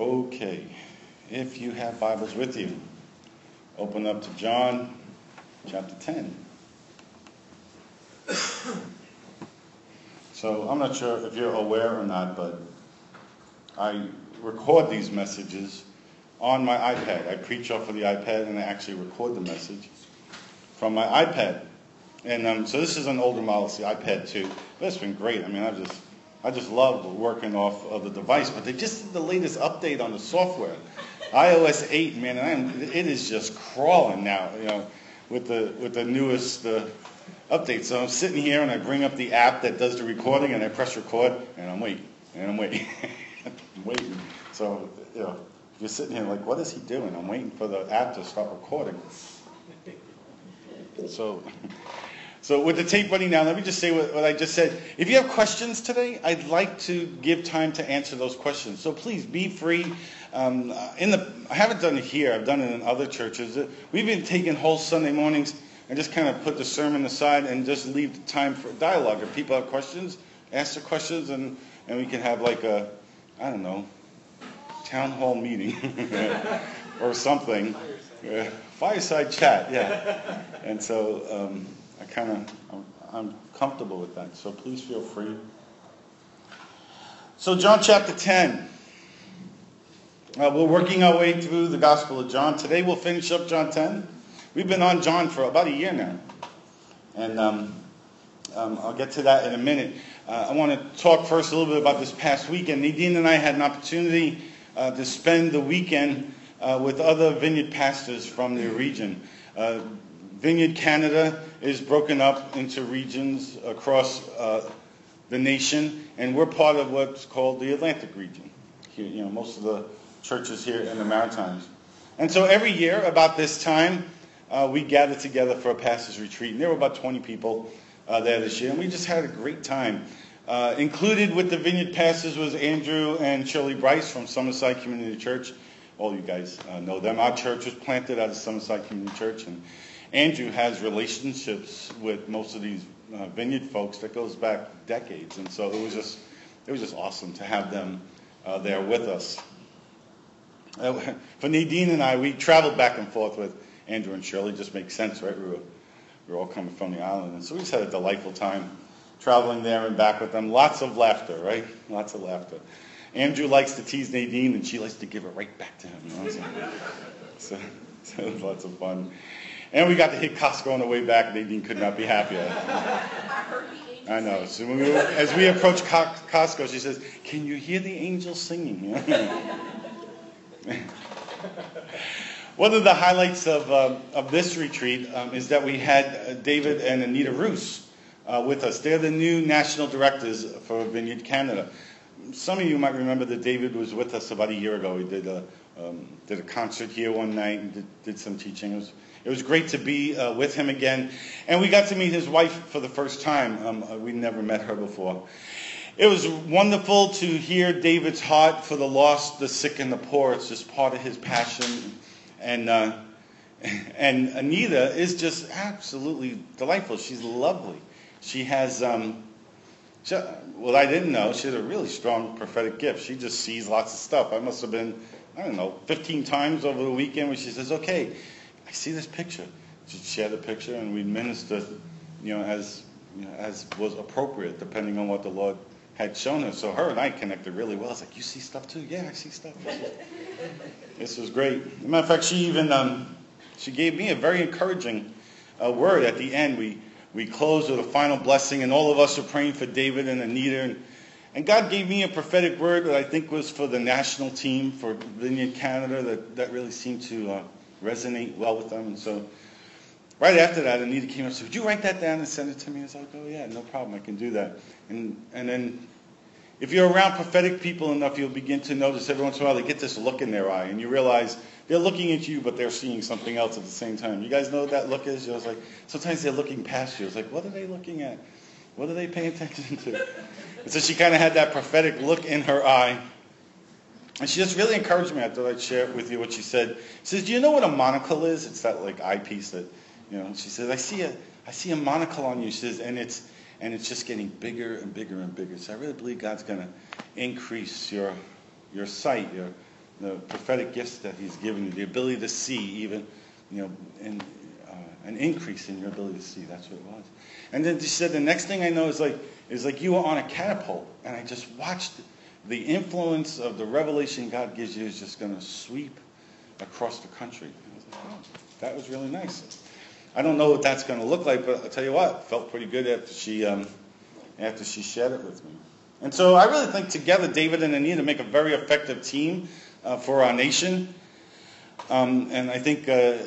Okay, if you have Bibles with you, open up to John chapter 10. So I'm not sure if you're aware or not, but I record these messages on my iPad. I preach off of the iPad and I actually record the message from my iPad. And um, so this is an older model, it's the iPad 2. But it's been great. I mean, I've just I just love working off of the device. But they just did the latest update on the software, iOS 8. Man, and it is just crawling now. You know, with the with the newest uh, update. So I'm sitting here and I bring up the app that does the recording and I press record and I'm waiting and I'm waiting, I'm waiting. So you know, you're sitting here like, what is he doing? I'm waiting for the app to start recording. So. So with the tape running now, let me just say what, what, I just said. If you have questions today, I'd like to give time to answer those questions. So please be free. Um, in the, I haven't done it here. I've done it in other churches. We've been taking whole Sunday mornings and just kind of put the sermon aside and just leave the time for dialogue. If people have questions, ask the questions, and, and we can have like a, I don't know, town hall meeting or something. Fireside. Uh, fireside chat, yeah. And so. Um, kind of, I'm, comfortable with that. So please feel free. So, John chapter 10. Uh, we're working our way through the Gospel of John. Today we'll finish up John 10. We've been on John for about a year now. And um, um, I'll get to that in a minute. Uh, I want to talk first a little bit about this past weekend. Nadine and I had an opportunity uh, to spend the weekend uh, with other vineyard pastors from the region. Vineyard Canada is broken up into regions across uh, the nation, and we're part of what's called the Atlantic region. Here, you know, most of the churches here in the Maritimes. And so every year, about this time, uh, we gather together for a pastor's retreat, and there were about 20 people uh, there this year, and we just had a great time. Uh, included with the vineyard pastors was Andrew and Shirley Bryce from Summerside Community Church. All you guys uh, know them. Our church was planted out of Summerside Community Church, and Andrew has relationships with most of these uh, vineyard folks that goes back decades, and so it was just it was just awesome to have them uh, there with us. Uh, for Nadine and I, we traveled back and forth with Andrew and Shirley. Just makes sense, right? We were we were all coming from the island, and so we just had a delightful time traveling there and back with them. Lots of laughter, right? Lots of laughter. Andrew likes to tease Nadine, and she likes to give it right back to him. You know? so, so, so it was lots of fun. And we got to hit Costco on the way back. Nadine could not be happier. I know. So we as we approached Costco, she says, "Can you hear the angels singing?" One of the highlights of, uh, of this retreat um, is that we had uh, David and Anita Ruis uh, with us. They're the new national directors for Vineyard Canada. Some of you might remember that David was with us about a year ago. He did a, um, did a concert here one night and did, did some teaching. It was it was great to be uh, with him again. And we got to meet his wife for the first time. Um, uh, we never met her before. It was wonderful to hear David's heart for the lost, the sick, and the poor. It's just part of his passion. And, uh, and Anita is just absolutely delightful. She's lovely. She has, um, she, well, I didn't know, she has a really strong prophetic gift. She just sees lots of stuff. I must have been, I don't know, 15 times over the weekend where she says, okay, I see this picture. She'd share the picture, and we'd minister, you know, as you know, as was appropriate, depending on what the Lord had shown her. So her and I connected really well. It's like, you see stuff too? Yeah, I see stuff. this was great. Matter of fact, she even um, she gave me a very encouraging uh, word at the end. We we closed with a final blessing, and all of us were praying for David and Anita. And, and God gave me a prophetic word that I think was for the national team for Vineyard Canada that, that really seemed to uh, resonate well with them. And so right after that, Anita came up and said, Would you write that down and send it to me? I was like, Oh, yeah, no problem. I can do that. And, and then if you're around prophetic people enough, you'll begin to notice every once in a while they get this look in their eye, and you realize they're looking at you, but they're seeing something else at the same time. You guys know what that look is? You're like, sometimes they're looking past you. It's like, what are they looking at? What are they paying attention to? And so she kind of had that prophetic look in her eye. And she just really encouraged me. I thought I'd share with you what she said. She says, "Do you know what a monocle is? It's that like eyepiece that, you know." She says, "I see a, I see a monocle on you." She says, "And it's, and it's just getting bigger and bigger and bigger." So I really believe God's going to increase your, your sight, your, the prophetic gifts that He's given you, the ability to see, even, you know, and uh, an increase in your ability to see. That's what it was. And then she said, the next thing I know is like, is like you were on a catapult, and I just watched the influence of the revelation God gives you is just going to sweep across the country. Oh, that was really nice. I don't know what that's going to look like, but I'll tell you what, felt pretty good after she, um, after she shared it with me. And so I really think together, David and Anita make a very effective team uh, for our nation. Um, and I think uh,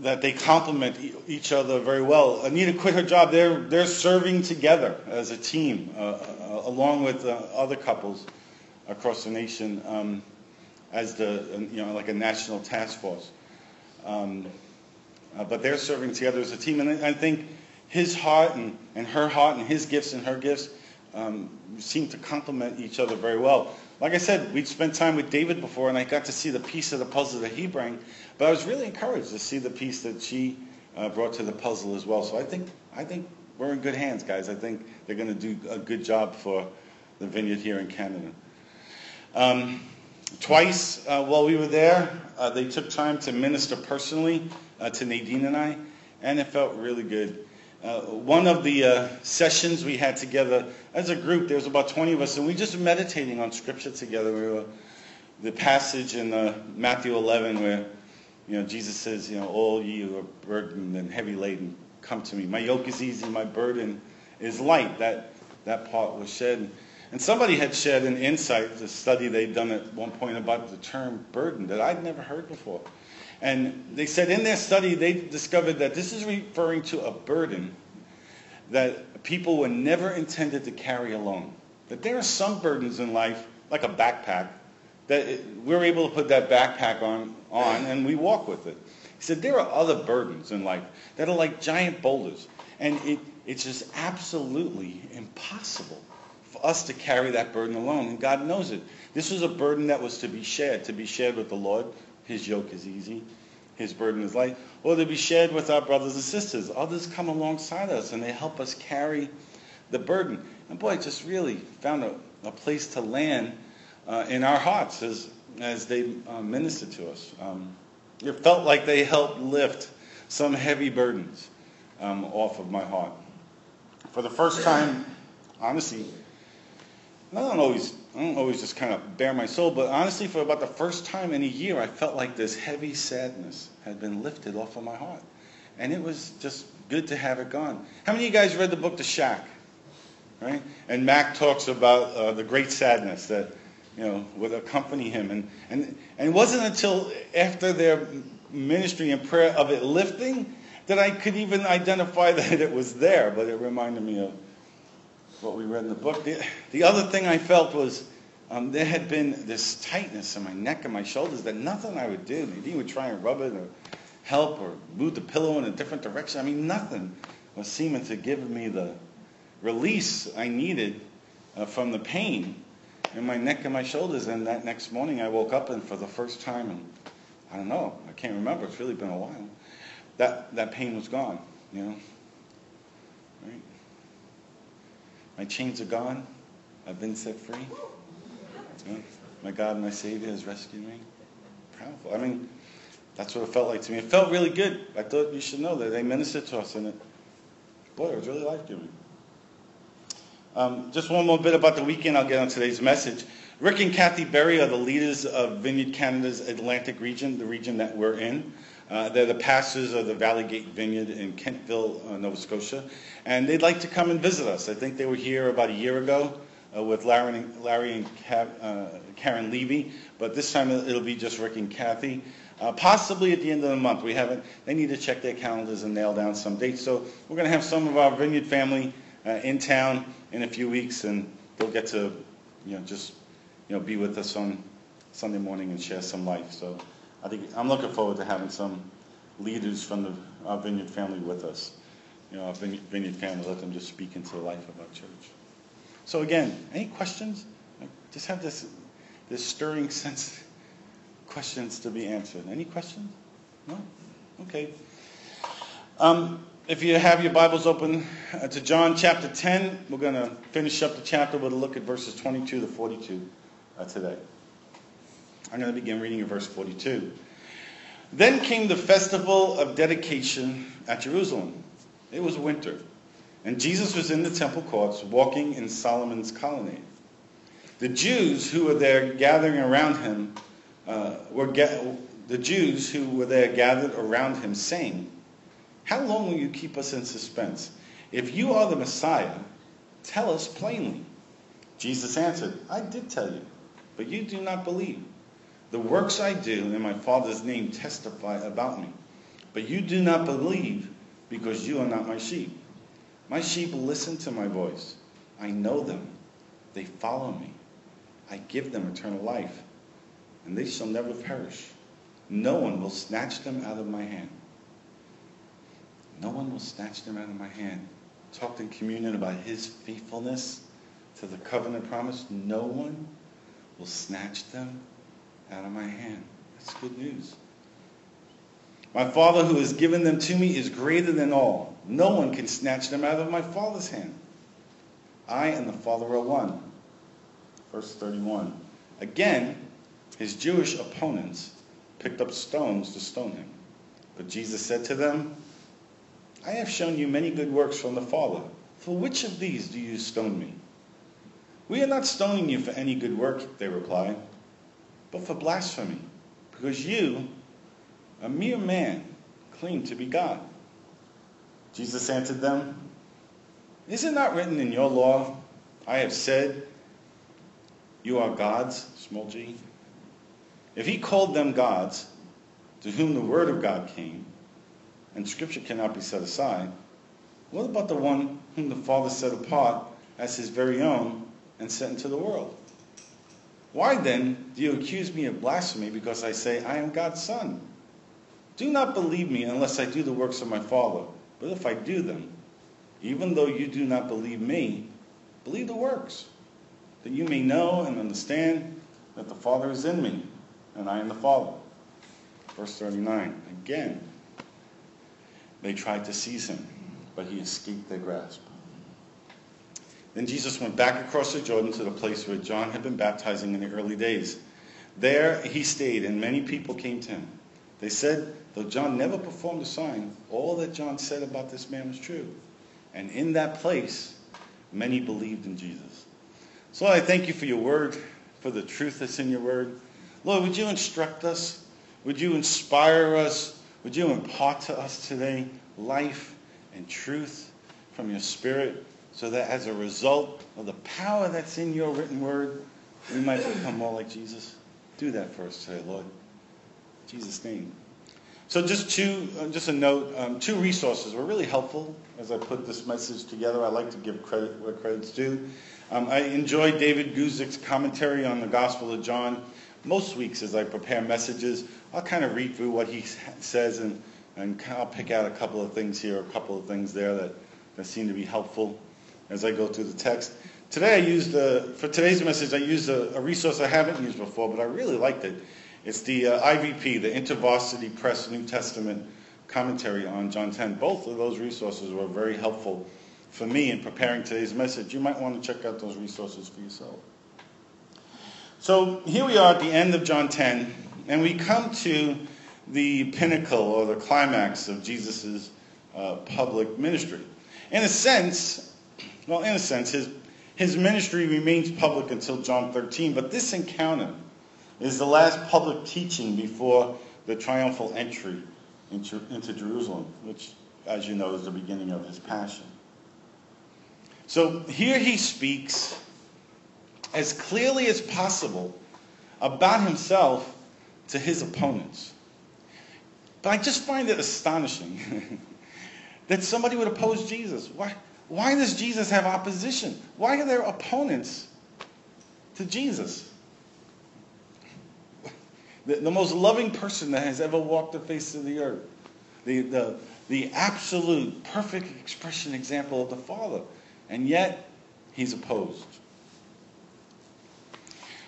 that they complement each other very well. Anita quit her job. They're, they're serving together as a team, uh, uh along with uh, other couples across the nation um, as the, you know, like a national task force. Um, uh, but they're serving together as a team. And I think his heart and, and her heart and his gifts and her gifts um, seem to complement each other very well. Like I said, we'd spent time with David before, and I got to see the piece of the puzzle that he brought. But I was really encouraged to see the piece that she uh, brought to the puzzle as well. So I think I think we're in good hands, guys. I think they're going to do a good job for the vineyard here in Canada. Um, twice uh, while we were there, uh, they took time to minister personally uh, to Nadine and I, and it felt really good. Uh, one of the uh, sessions we had together as a group, there was about 20 of us, and we just were meditating on scripture together. We were the passage in uh, Matthew 11 where you know Jesus says, you know, all ye who are burdened and heavy laden, come to me. My yoke is easy, my burden is light. That that part was shed. And somebody had shared an insight, the study they'd done at one point about the term burden that I'd never heard before. And they said in their study they discovered that this is referring to a burden that people were never intended to carry alone. That there are some burdens in life, like a backpack, that it, we're able to put that backpack on, on and we walk with it. He said there are other burdens in life that are like giant boulders. And it, it's just absolutely impossible for us to carry that burden alone. And God knows it. This was a burden that was to be shared, to be shared with the Lord. His yoke is easy, his burden is light. Or to be shared with our brothers and sisters. Others come alongside us and they help us carry the burden. And boy, just really found a, a place to land uh, in our hearts as, as they uh, ministered to us. Um, it felt like they helped lift some heavy burdens um, off of my heart. For the first time, honestly, I don't always, I don't always just kind of bare my soul, but honestly, for about the first time in a year, I felt like this heavy sadness had been lifted off of my heart. And it was just good to have it gone. How many of you guys read the book The Shack? Right? And Mac talks about uh, the great sadness that, you know, would accompany him. And, and, and it wasn't until after their ministry and prayer of it lifting that I could even identify that it was there, but it reminded me of what we read in the book. The, the other thing I felt was um, there had been this tightness in my neck and my shoulders that nothing I would do. Nadine would try and rub it or help or move the pillow in a different direction. I mean, nothing was seeming to give me the release I needed uh, from the pain in my neck and my shoulders. And that next morning I woke up and for the first time, and I don't know, I can't remember, it's really been a while, that, that pain was gone, you know. Right? My chains are gone. I've been set free. My God, my Savior has rescued me. Powerful. I mean, that's what it felt like to me. It felt really good. I thought you should know that they ministered to us, and it, boy, it was really life giving. Um, just one more bit about the weekend. I'll get on today's message. Rick and Kathy Berry are the leaders of Vineyard Canada's Atlantic region, the region that we're in. Uh, they're the pastors of the Valley Gate Vineyard in Kentville, uh, Nova Scotia, and they'd like to come and visit us. I think they were here about a year ago uh, with Larry and, Larry and uh, Karen Levy, but this time it'll be just Rick and Kathy. Uh, possibly at the end of the month. We haven't. They need to check their calendars and nail down some dates. So we're going to have some of our Vineyard family uh, in town in a few weeks, and they'll get to, you know, just you know, be with us on Sunday morning and share some life. So. I think I'm looking forward to having some leaders from the, our Vineyard family with us. You know, our Vineyard family, let them just speak into the life of our church. So again, any questions? I just have this, this stirring sense, of questions to be answered. Any questions? No? Okay. Um, if you have your Bibles open uh, to John chapter 10, we're going to finish up the chapter with a look at verses 22 to 42 uh, today. I'm going to begin reading in verse 42. Then came the festival of dedication at Jerusalem. It was winter, and Jesus was in the temple courts walking in Solomon's colonnade. The Jews who were there gathering around him uh, were ga- the Jews who were there gathered around him, saying, "How long will you keep us in suspense? If you are the Messiah, tell us plainly." Jesus answered, "I did tell you, but you do not believe." The works I do in my Father's name testify about me. But you do not believe because you are not my sheep. My sheep listen to my voice. I know them. They follow me. I give them eternal life, and they shall never perish. No one will snatch them out of my hand. No one will snatch them out of my hand. Talked in communion about his faithfulness to the covenant promise. No one will snatch them out of my hand. That's good news. My Father who has given them to me is greater than all. No one can snatch them out of my Father's hand. I and the Father are one. Verse 31. Again, his Jewish opponents picked up stones to stone him. But Jesus said to them, I have shown you many good works from the Father. For which of these do you stone me? We are not stoning you for any good work, they replied but for blasphemy, because you, a mere man, claim to be God. Jesus answered them, Is it not written in your law, I have said, you are gods, small g? If he called them gods, to whom the word of God came, and scripture cannot be set aside, what about the one whom the Father set apart as his very own and sent into the world? Why then do you accuse me of blasphemy because I say I am God's son? Do not believe me unless I do the works of my Father. But if I do them, even though you do not believe me, believe the works, that you may know and understand that the Father is in me, and I am the Father. Verse 39. Again, they tried to seize him, but he escaped their grasp. Then Jesus went back across the Jordan to the place where John had been baptizing in the early days. There he stayed, and many people came to him. They said, though John never performed a sign, all that John said about this man was true. And in that place, many believed in Jesus. So I thank you for your word, for the truth that's in your word. Lord, would you instruct us? Would you inspire us? Would you impart to us today life and truth from your spirit? So that as a result of the power that's in your written word, we might become more like Jesus. Do that for us today, Lord. In Jesus' name. So just two, uh, just a note, um, two resources were really helpful as I put this message together. I like to give credit where credit's due. Um, I enjoy David Guzik's commentary on the Gospel of John. Most weeks as I prepare messages, I'll kind of read through what he says and, and I'll pick out a couple of things here, a couple of things there that, that seem to be helpful as I go through the text. Today I used, uh, for today's message, I used a, a, resource I haven't used before, but I really liked it. It's the uh, IVP, the InterVarsity Press New Testament commentary on John 10. Both of those resources were very helpful for me in preparing today's message. You might want to check out those resources for yourself. So here we are at the end of John 10, and we come to the pinnacle or the climax of Jesus' uh, public ministry. In a sense, well, in a sense, his, his ministry remains public until John 13, but this encounter is the last public teaching before the triumphal entry into, into Jerusalem, which, as you know, is the beginning of his passion. So here he speaks as clearly as possible about himself to his opponents. But I just find it astonishing that somebody would oppose Jesus. Why? Why does Jesus have opposition? Why are there opponents to Jesus? The, the most loving person that has ever walked the face of the earth. The, the, the absolute perfect expression example of the Father. And yet, he's opposed.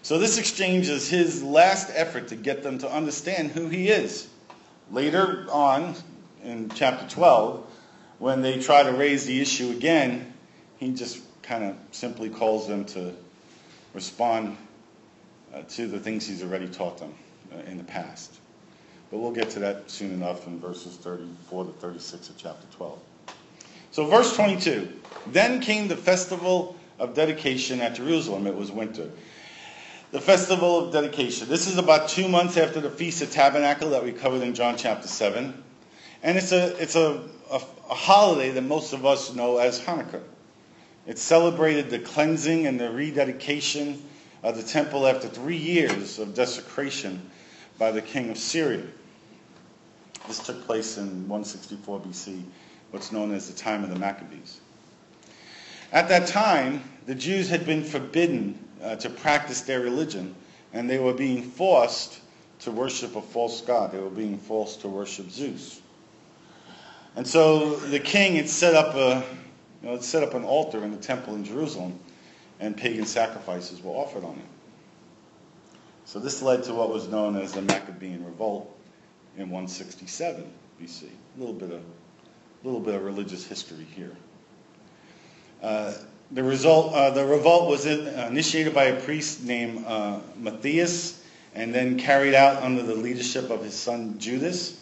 So this exchange is his last effort to get them to understand who he is. Later on, in chapter 12, when they try to raise the issue again, he just kind of simply calls them to respond uh, to the things he's already taught them uh, in the past. But we'll get to that soon enough in verses 34 to 36 of chapter 12. So, verse 22 Then came the festival of dedication at Jerusalem. It was winter. The festival of dedication. This is about two months after the Feast of Tabernacle that we covered in John chapter 7. And it's a, it's a, a, a holiday that most of us know as Hanukkah. It celebrated the cleansing and the rededication of the temple after three years of desecration by the king of Syria. This took place in 164 BC, what's known as the time of the Maccabees. At that time, the Jews had been forbidden uh, to practice their religion, and they were being forced to worship a false god. They were being forced to worship Zeus. And so the king had set up a, you know, had set up an altar in the temple in Jerusalem, and pagan sacrifices were offered on it. So this led to what was known as the Maccabean Revolt in 167 BC. A little bit of, little bit of religious history here. Uh, the, result, uh, the revolt was in, uh, initiated by a priest named uh, Matthias and then carried out under the leadership of his son Judas,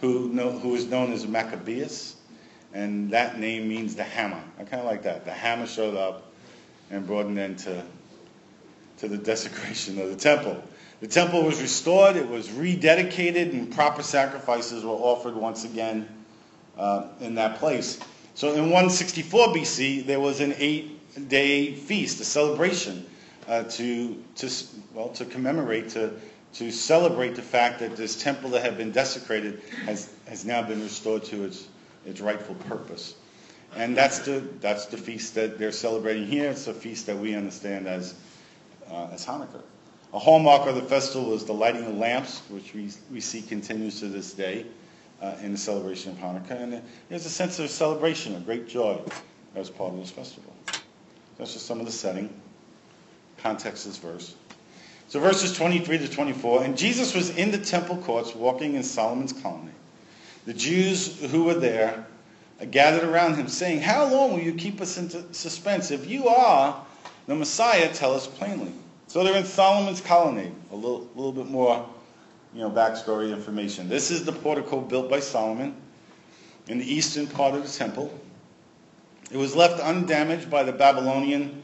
who, know, who is known as Maccabeus. And that name means the hammer. I kind of like that. The hammer showed up and brought an end to, to the desecration of the temple. The temple was restored, it was rededicated, and proper sacrifices were offered once again uh, in that place. So in 164 BC, there was an eight day feast, a celebration uh, to, to, well, to commemorate, to, to celebrate the fact that this temple that had been desecrated has, has now been restored to its, its rightful purpose. And that's the, that's the feast that they're celebrating here. It's a feast that we understand as, uh, as Hanukkah. A hallmark of the festival is the lighting of lamps, which we, we see continues to this day uh, in the celebration of Hanukkah. And there's a sense of celebration, a great joy as part of this festival. That's just some of the setting. Context of this verse. So verses 23 to 24. And Jesus was in the temple courts walking in Solomon's colonnade. The Jews who were there gathered around him, saying, How long will you keep us in suspense? If you are the Messiah, tell us plainly. So they're in Solomon's colonnade. A little, little bit more, you know, backstory information. This is the portico built by Solomon in the eastern part of the temple. It was left undamaged by the Babylonian,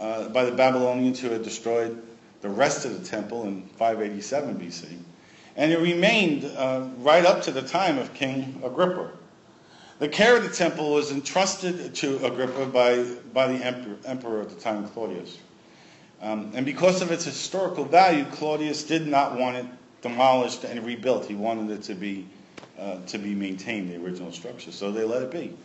uh, by the Babylonians who had destroyed the rest of the temple in 587 BC, and it remained uh, right up to the time of King Agrippa. The care of the temple was entrusted to Agrippa by, by the emperor, emperor at the time, Claudius. Um, and because of its historical value, Claudius did not want it demolished and rebuilt. He wanted it to be, uh, to be maintained, the original structure. So they let it be.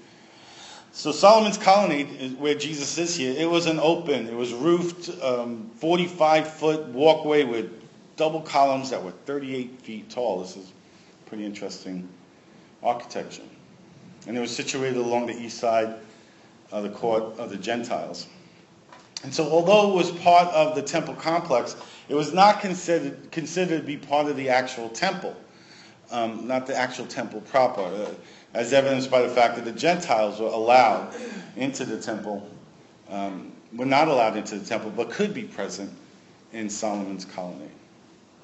So Solomon's colonnade, where Jesus is here, it was an open, it was roofed, um, 45 foot walkway with double columns that were 38 feet tall. This is pretty interesting architecture and it was situated along the east side of the court of the Gentiles. And so, although it was part of the temple complex, it was not considered, considered to be part of the actual temple, um, not the actual temple proper, uh, as evidenced by the fact that the Gentiles were allowed into the temple, um, were not allowed into the temple, but could be present in Solomon's colonnade.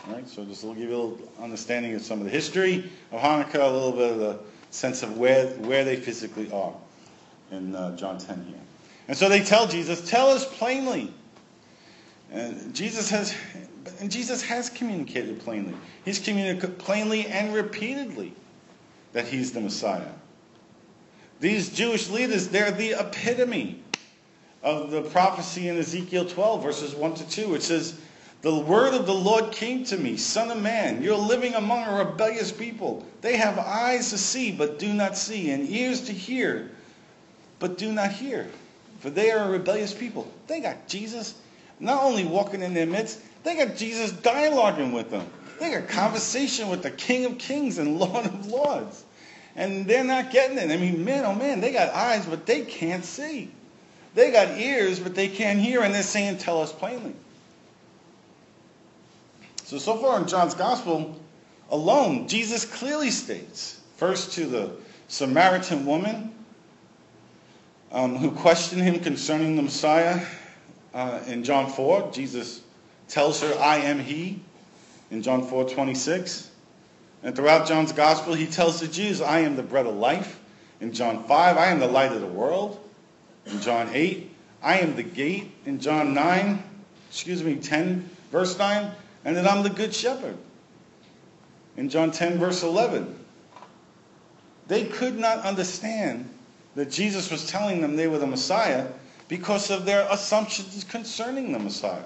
All right, so this will give you a little understanding of some of the history of Hanukkah, a little bit of the sense of where, where they physically are in uh, John 10 here. And so they tell Jesus, tell us plainly. And Jesus has, and Jesus has communicated plainly. He's communicated plainly and repeatedly that he's the Messiah. These Jewish leaders, they're the epitome of the prophecy in Ezekiel 12, verses 1 to 2, which says, the word of the Lord came to me, Son of man, you're living among a rebellious people. They have eyes to see, but do not see, and ears to hear, but do not hear. For they are a rebellious people. They got Jesus not only walking in their midst, they got Jesus dialoguing with them. They got conversation with the King of Kings and Lord of Lords. And they're not getting it. I mean, man, oh man, they got eyes, but they can't see. They got ears, but they can't hear, and they're saying, Tell us plainly. So, so far in John's Gospel alone, Jesus clearly states, first to the Samaritan woman um, who questioned him concerning the Messiah uh, in John 4, Jesus tells her, I am he, in John 4 26. And throughout John's gospel, he tells the Jews, I am the bread of life. In John 5, I am the light of the world. In John 8, I am the gate. In John 9, excuse me, 10, verse 9, and that I'm the good shepherd. In John 10, verse 11, they could not understand that Jesus was telling them they were the Messiah because of their assumptions concerning the Messiah.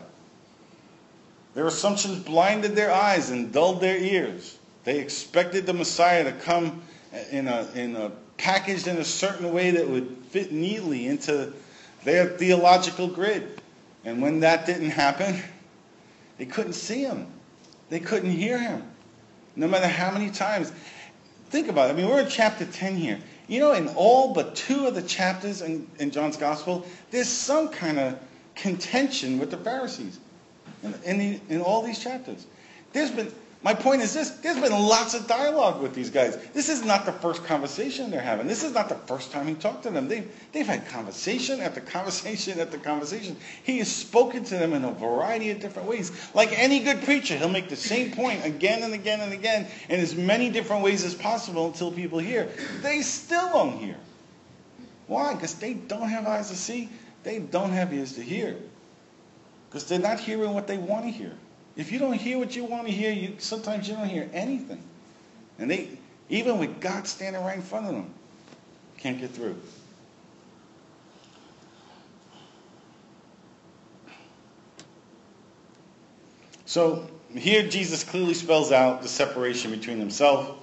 Their assumptions blinded their eyes and dulled their ears. They expected the Messiah to come in a, in a packaged in a certain way that would fit neatly into their theological grid. And when that didn't happen, they couldn't see him. They couldn't hear him. No matter how many times. Think about it. I mean, we're in chapter 10 here. You know, in all but two of the chapters in, in John's gospel, there's some kind of contention with the Pharisees in, in, the, in all these chapters. There's been, my point is this there's been lots of dialogue with these guys. This is not the first conversation they're having. This is not the first time he talked to them. They've, they've had conversation after conversation after conversation. He has spoken to them in a variety of different ways. Like any good preacher, he'll make the same point again and again and again in as many different ways as possible until people hear. They still don't hear. Why? Because they don't have eyes to see, they don't have ears to hear. Because they're not hearing what they want to hear. If you don't hear what you want to hear, you, sometimes you don't hear anything. And they, even with God standing right in front of them, can't get through. So here Jesus clearly spells out the separation between himself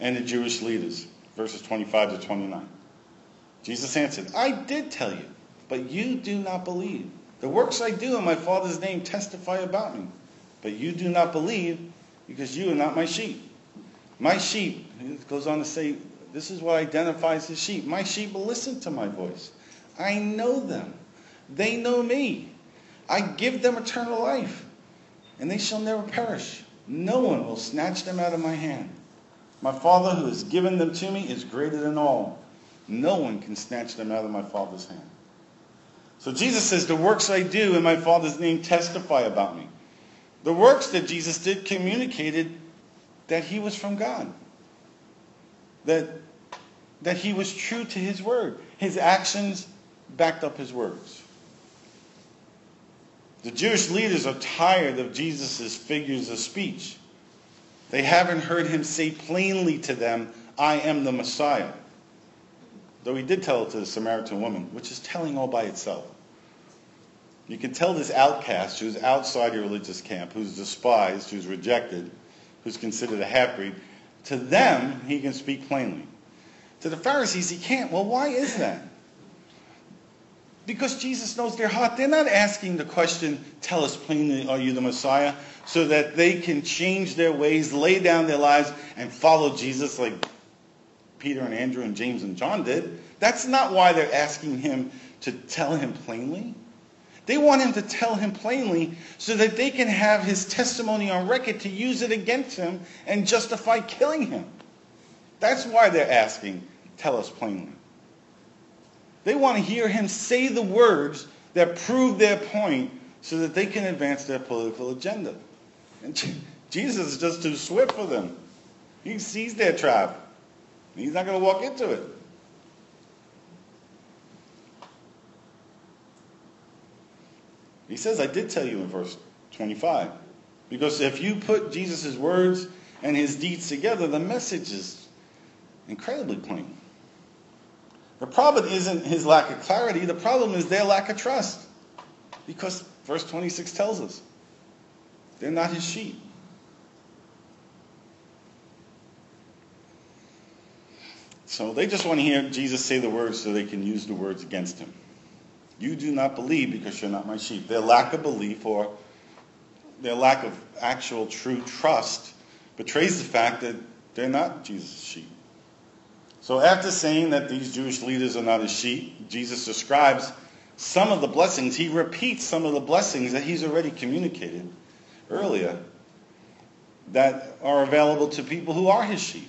and the Jewish leaders, verses 25 to 29. Jesus answered, I did tell you, but you do not believe. The works I do in my Father's name testify about me. But you do not believe because you are not my sheep. My sheep, goes on to say, this is what identifies his sheep. My sheep will listen to my voice. I know them. They know me. I give them eternal life, and they shall never perish. No one will snatch them out of my hand. My Father who has given them to me is greater than all. No one can snatch them out of my Father's hand. So Jesus says, The works I do in my Father's name testify about me. The works that Jesus did communicated that he was from God. That, that he was true to his word. His actions backed up his words. The Jewish leaders are tired of Jesus' figures of speech. They haven't heard him say plainly to them, I am the Messiah. Though he did tell it to the Samaritan woman, which is telling all by itself. You can tell this outcast who's outside your religious camp, who's despised, who's rejected, who's considered a half-breed, to them, he can speak plainly. To the Pharisees, he can't. Well, why is that? Because Jesus knows their heart. They're not asking the question, tell us plainly, are you the Messiah? So that they can change their ways, lay down their lives, and follow Jesus like Peter and Andrew and James and John did. That's not why they're asking him to tell him plainly. They want him to tell him plainly so that they can have his testimony on record to use it against him and justify killing him. That's why they're asking, tell us plainly. They want to hear him say the words that prove their point so that they can advance their political agenda. And Jesus is just too swift for them. He sees their trap. He's not going to walk into it. He says, I did tell you in verse 25. Because if you put Jesus' words and his deeds together, the message is incredibly plain. The problem isn't his lack of clarity, the problem is their lack of trust. Because verse 26 tells us they're not his sheep. So they just want to hear Jesus say the words so they can use the words against him. You do not believe because you're not my sheep. Their lack of belief or their lack of actual true trust betrays the fact that they're not Jesus' sheep. So after saying that these Jewish leaders are not his sheep, Jesus describes some of the blessings. He repeats some of the blessings that he's already communicated earlier that are available to people who are his sheep.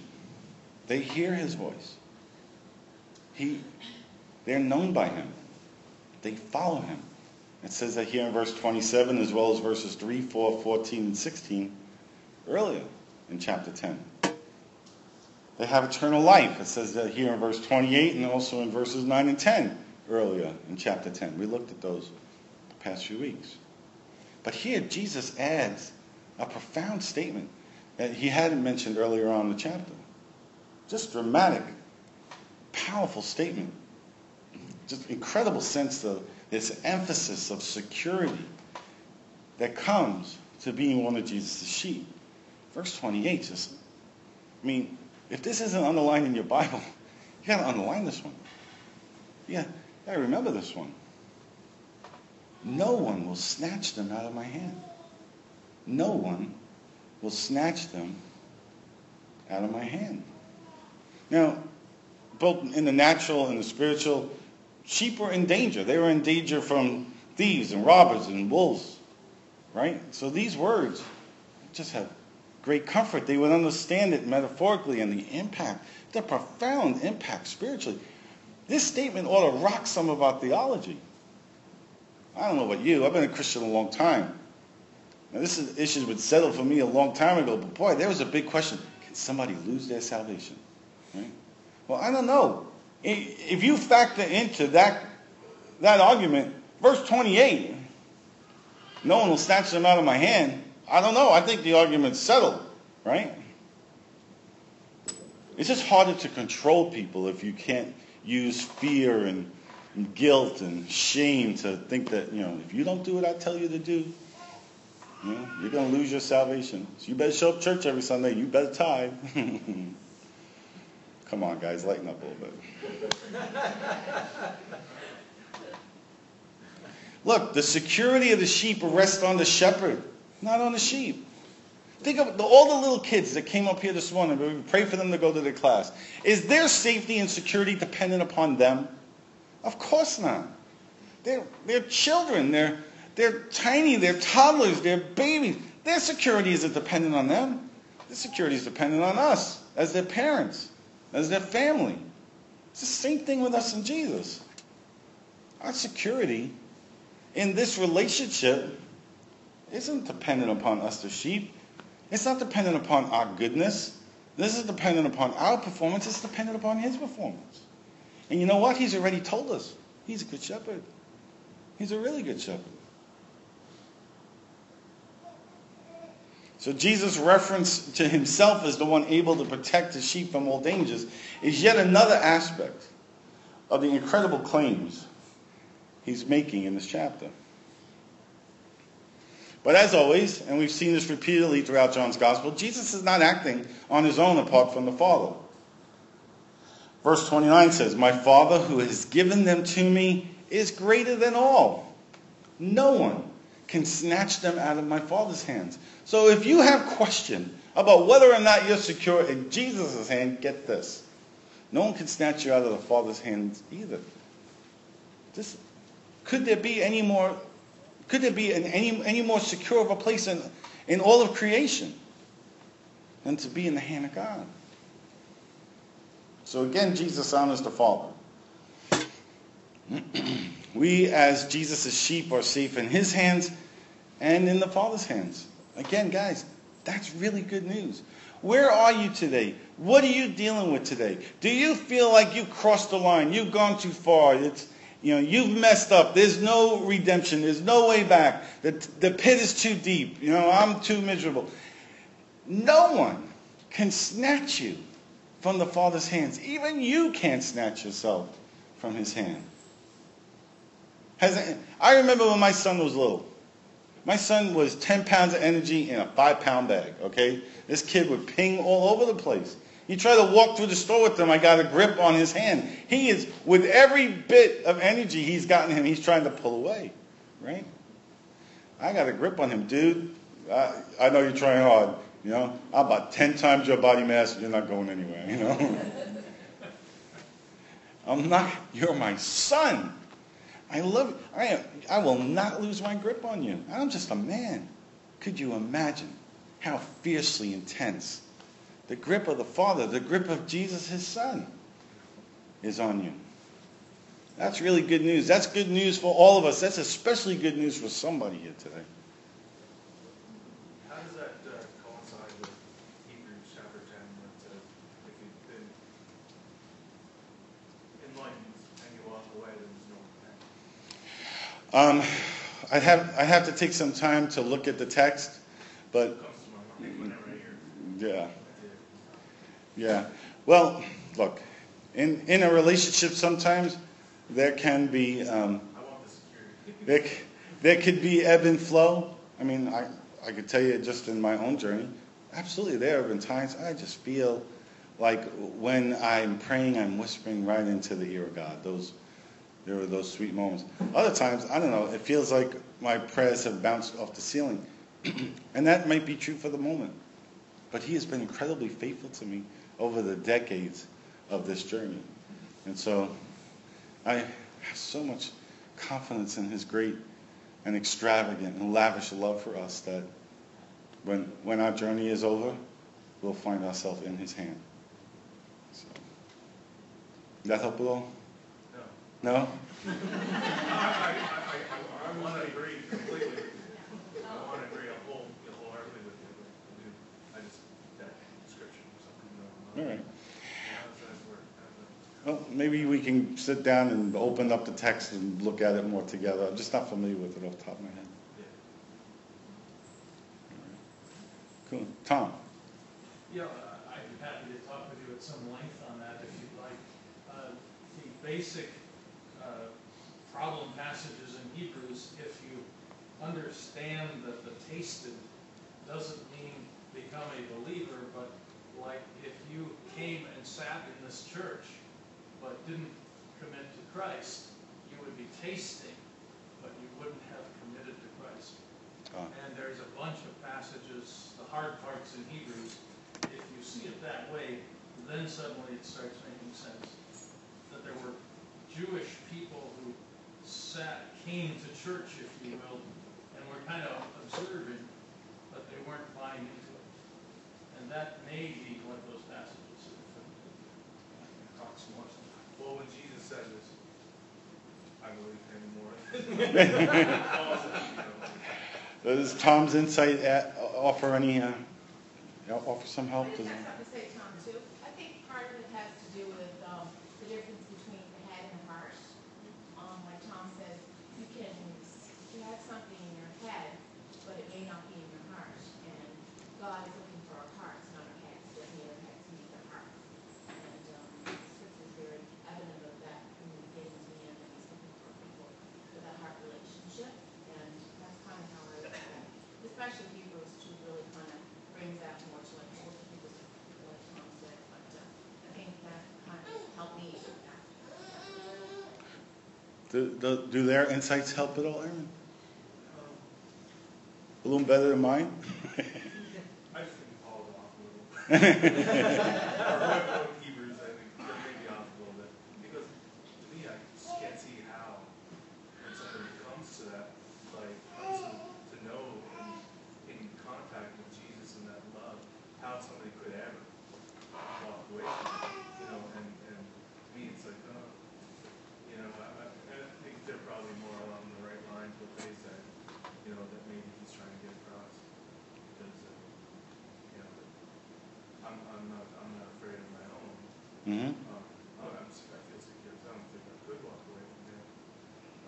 They hear his voice. He, they're known by him. They follow him. It says that here in verse 27 as well as verses 3, 4, 14, and 16 earlier in chapter 10. They have eternal life. It says that here in verse 28 and also in verses 9 and 10 earlier in chapter 10. We looked at those the past few weeks. But here Jesus adds a profound statement that he hadn't mentioned earlier on in the chapter. Just dramatic, powerful statement. Just incredible sense of this emphasis of security that comes to being one of Jesus' sheep. Verse 28 just, I mean, if this isn't underlined in your Bible, you got to underline this one. Yeah, I remember this one. No one will snatch them out of my hand. No one will snatch them out of my hand. Now, both in the natural and the spiritual, sheep were in danger. They were in danger from thieves and robbers and wolves, right? So these words just have great comfort. They would understand it metaphorically and the impact, the profound impact spiritually. This statement ought to rock some of our theology. I don't know about you. I've been a Christian a long time. Now, this is issues would settle for me a long time ago, but boy, there was a big question. Can somebody lose their salvation? Right? Well, I don't know. If you factor into that, that argument, verse 28, no one will snatch them out of my hand. I don't know. I think the argument's settled, right? It's just harder to control people if you can't use fear and, and guilt and shame to think that, you know, if you don't do what I tell you to do, you know, you're going to lose your salvation. So you better show up church every Sunday. You better tithe. Come on, guys, lighten up a little bit. Look, the security of the sheep rests on the shepherd, not on the sheep. Think of the, all the little kids that came up here this morning. We pray for them to go to their class. Is their safety and security dependent upon them? Of course not. They're, they're children. They're, they're tiny. They're toddlers. They're babies. Their security isn't dependent on them. Their security is dependent on us as their parents as their family. It's the same thing with us and Jesus. Our security in this relationship isn't dependent upon us, the sheep. It's not dependent upon our goodness. This is dependent upon our performance. It's dependent upon his performance. And you know what? He's already told us. He's a good shepherd. He's a really good shepherd. So Jesus' reference to himself as the one able to protect his sheep from all dangers is yet another aspect of the incredible claims he's making in this chapter. But as always, and we've seen this repeatedly throughout John's Gospel, Jesus is not acting on his own apart from the Father. Verse 29 says, My Father who has given them to me is greater than all. No one can snatch them out of my Father's hands. So if you have question about whether or not you're secure in Jesus' hand, get this. No one can snatch you out of the Father's hands either. Could there be any more could there be an, any, any more secure of a place in, in all of creation than to be in the hand of God? So again, Jesus honors the Father. we, as Jesus' sheep, are safe in his hands and in the Father's hands. Again, guys, that's really good news. Where are you today? What are you dealing with today? Do you feel like you crossed the line? You've gone too far. It's, you know, you've messed up. There's no redemption. There's no way back. The, the pit is too deep. You know, I'm too miserable. No one can snatch you from the Father's hands. Even you can't snatch yourself from his hand. Has, I remember when my son was little. My son was 10 pounds of energy in a five pound bag, okay? This kid would ping all over the place. You try to walk through the store with him, I got a grip on his hand. He is, with every bit of energy he's gotten him, he's trying to pull away, right? I got a grip on him, dude. I, I know you're trying hard, you know? I'm about 10 times your body mass, you're not going anywhere, you know? I'm not, you're my son. I love you. I, am, I will not lose my grip on you. I'm just a man. Could you imagine how fiercely intense the grip of the Father, the grip of Jesus, his Son, is on you? That's really good news. That's good news for all of us. That's especially good news for somebody here today. How does that uh, coincide with Hebrews chapter ten, that says, if you've been enlightened and you walk away, then there's no repentance? Um, I have, I have to take some time to look at the text, but yeah, yeah. Well, look, in, in a relationship sometimes there can be, um, there, there could be ebb and flow. I mean, I, I could tell you just in my own journey, absolutely, there have been times I just feel like when I'm praying, I'm whispering right into the ear of God. Those, there were those sweet moments. Other times, I don't know, it feels like my prayers have bounced off the ceiling. and that might be true for the moment. But He has been incredibly faithful to me over the decades of this journey. And so I have so much confidence in His great and extravagant and lavish love for us that when, when our journey is over, we'll find ourselves in His hand. So, that help at all? No. I, I, I, I, want to agree completely. I want to agree a whole, wholeheartedly with you, I just, that description or something. All right. Well, maybe we can sit down and open up the text and look at it more together. I'm just not familiar with it off the top of my head. Cool. Tom? Yeah, I'd be happy to talk with you at some length on that if you'd like. Uh, The basic uh, problem passages in Hebrews, if you understand that the tasted doesn't mean become a believer, but like if you came and sat in this church but didn't commit to Christ, you would be tasting, but you wouldn't have committed to Christ. Uh, And there's a bunch of passages, the hard parts in Hebrews, if you see it that way, then suddenly it starts making sense. That there were Jewish people who sat, came to church, if you will, and were kind of observing, but they weren't buying into it. And that may be what those passages are. I can talk some more sometime. Well, when Jesus said this, I believe him more than. Paul said, you know, Does Tom's insight at, offer any, uh, offer some help? I just it- have to say, Tom, too. I think part of it has to do with, um, the difference between the head and the heart. Um, like Tom says, you can, you have something in your head, but it may not be in your heart. And God is looking for our hearts, not our heads. Doesn't mean our heads mean our hearts. And, um, scripture is very evident of that from the beginning to the end, that he's looking for people with a heart relationship. And that's kind of how I look at it. Especially Hebrews two really kind of brings that more to like, what people, like Tom said, but, uh, I think that kind of helped me with that. Do, do, do their insights help at all, Aaron? A little better than mine? I just think Paul's off a little. Or what Hebrews, I think, they're maybe off a little bit. Because to me, I just can't see how, when somebody comes to that, like, to, to know and in contact with Jesus and that love, how somebody could ever walk away from it, you know, and, and to me, it's like, oh, you know, I, I, I think they're probably more along the right lines what they said, you know, that maybe he's trying to get across. Because, uh, you know, I'm, I'm not, I'm not afraid of my own. Mm-hmm. Um, I'm, s- I feel secure, so I don't think I could walk away from him.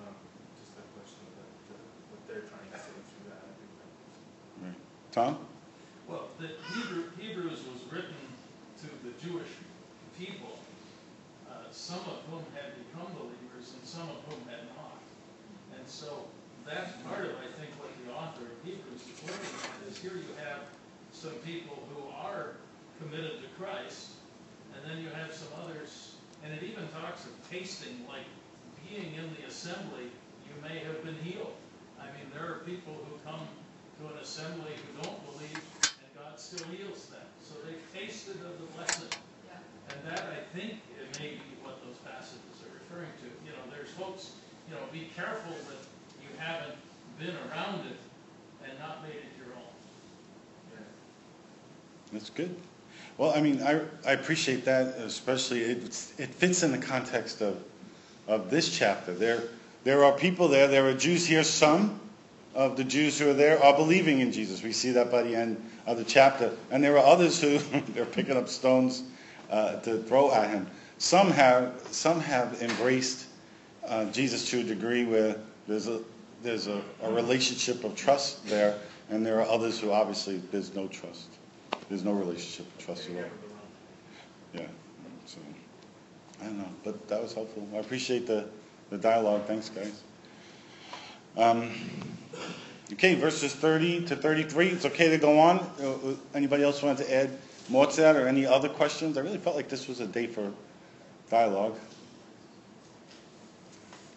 Um, just that question of that, uh, what they're trying to say through that, I think that was. Right. Tom? Well, the Hebrew, Hebrews was written to the Jewish people, uh, some of whom had become believers and some of whom had not. And so that's part of, I think, what the author of Hebrews is working on, is here you have some people who are committed to Christ, and then you have some others, and it even talks of tasting, like being in the assembly, you may have been healed. I mean, there are people who come to an assembly who don't believe, and God still heals them. So they've tasted of the blessing. Yeah. And that, I think, it may be what those passages are referring to. You know, there's folks, you know, be careful that you haven't been around it and not made it your own. Yeah. That's good. Well, I mean, I, I appreciate that, especially it, it fits in the context of of this chapter. There, there are people there, there are Jews here, some of the Jews who are there are believing in Jesus. We see that by the end of the chapter. And there are others who they're picking up stones uh, to throw at him. Some have, some have embraced uh, Jesus to a degree where there's a, there's a, a relationship of trust there, and there are others who obviously there's no trust. There's no relationship of trust at all. Yeah. So I don't know, but that was helpful. I appreciate the, the dialogue. Thanks, guys. Um, okay, verses 30 to 33. It's okay to go on. Uh, uh, Anybody else want to add more to that or any other questions? I really felt like this was a day for dialogue.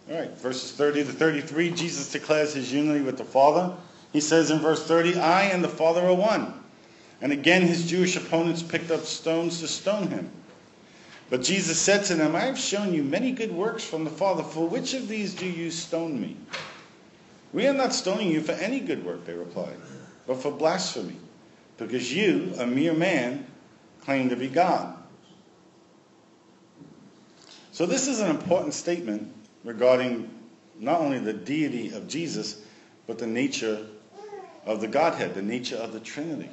All right, verses 30 to 33. Jesus declares his unity with the Father. He says in verse 30, I and the Father are one. And again, his Jewish opponents picked up stones to stone him. But Jesus said to them, I have shown you many good works from the Father. For which of these do you stone me? We are not stoning you for any good work, they replied, but for blasphemy, because you, a mere man, claim to be God. So, this is an important statement regarding not only the deity of Jesus, but the nature of the Godhead, the nature of the Trinity.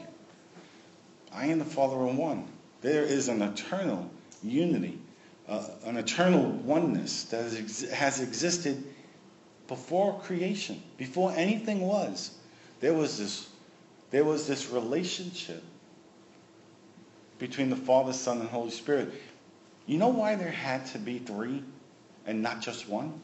I and the Father are one. There is an eternal unity, uh, an eternal oneness that has, has existed before creation, before anything was. There was this, there was this relationship between the Father, Son, and Holy Spirit. You know why there had to be three and not just one?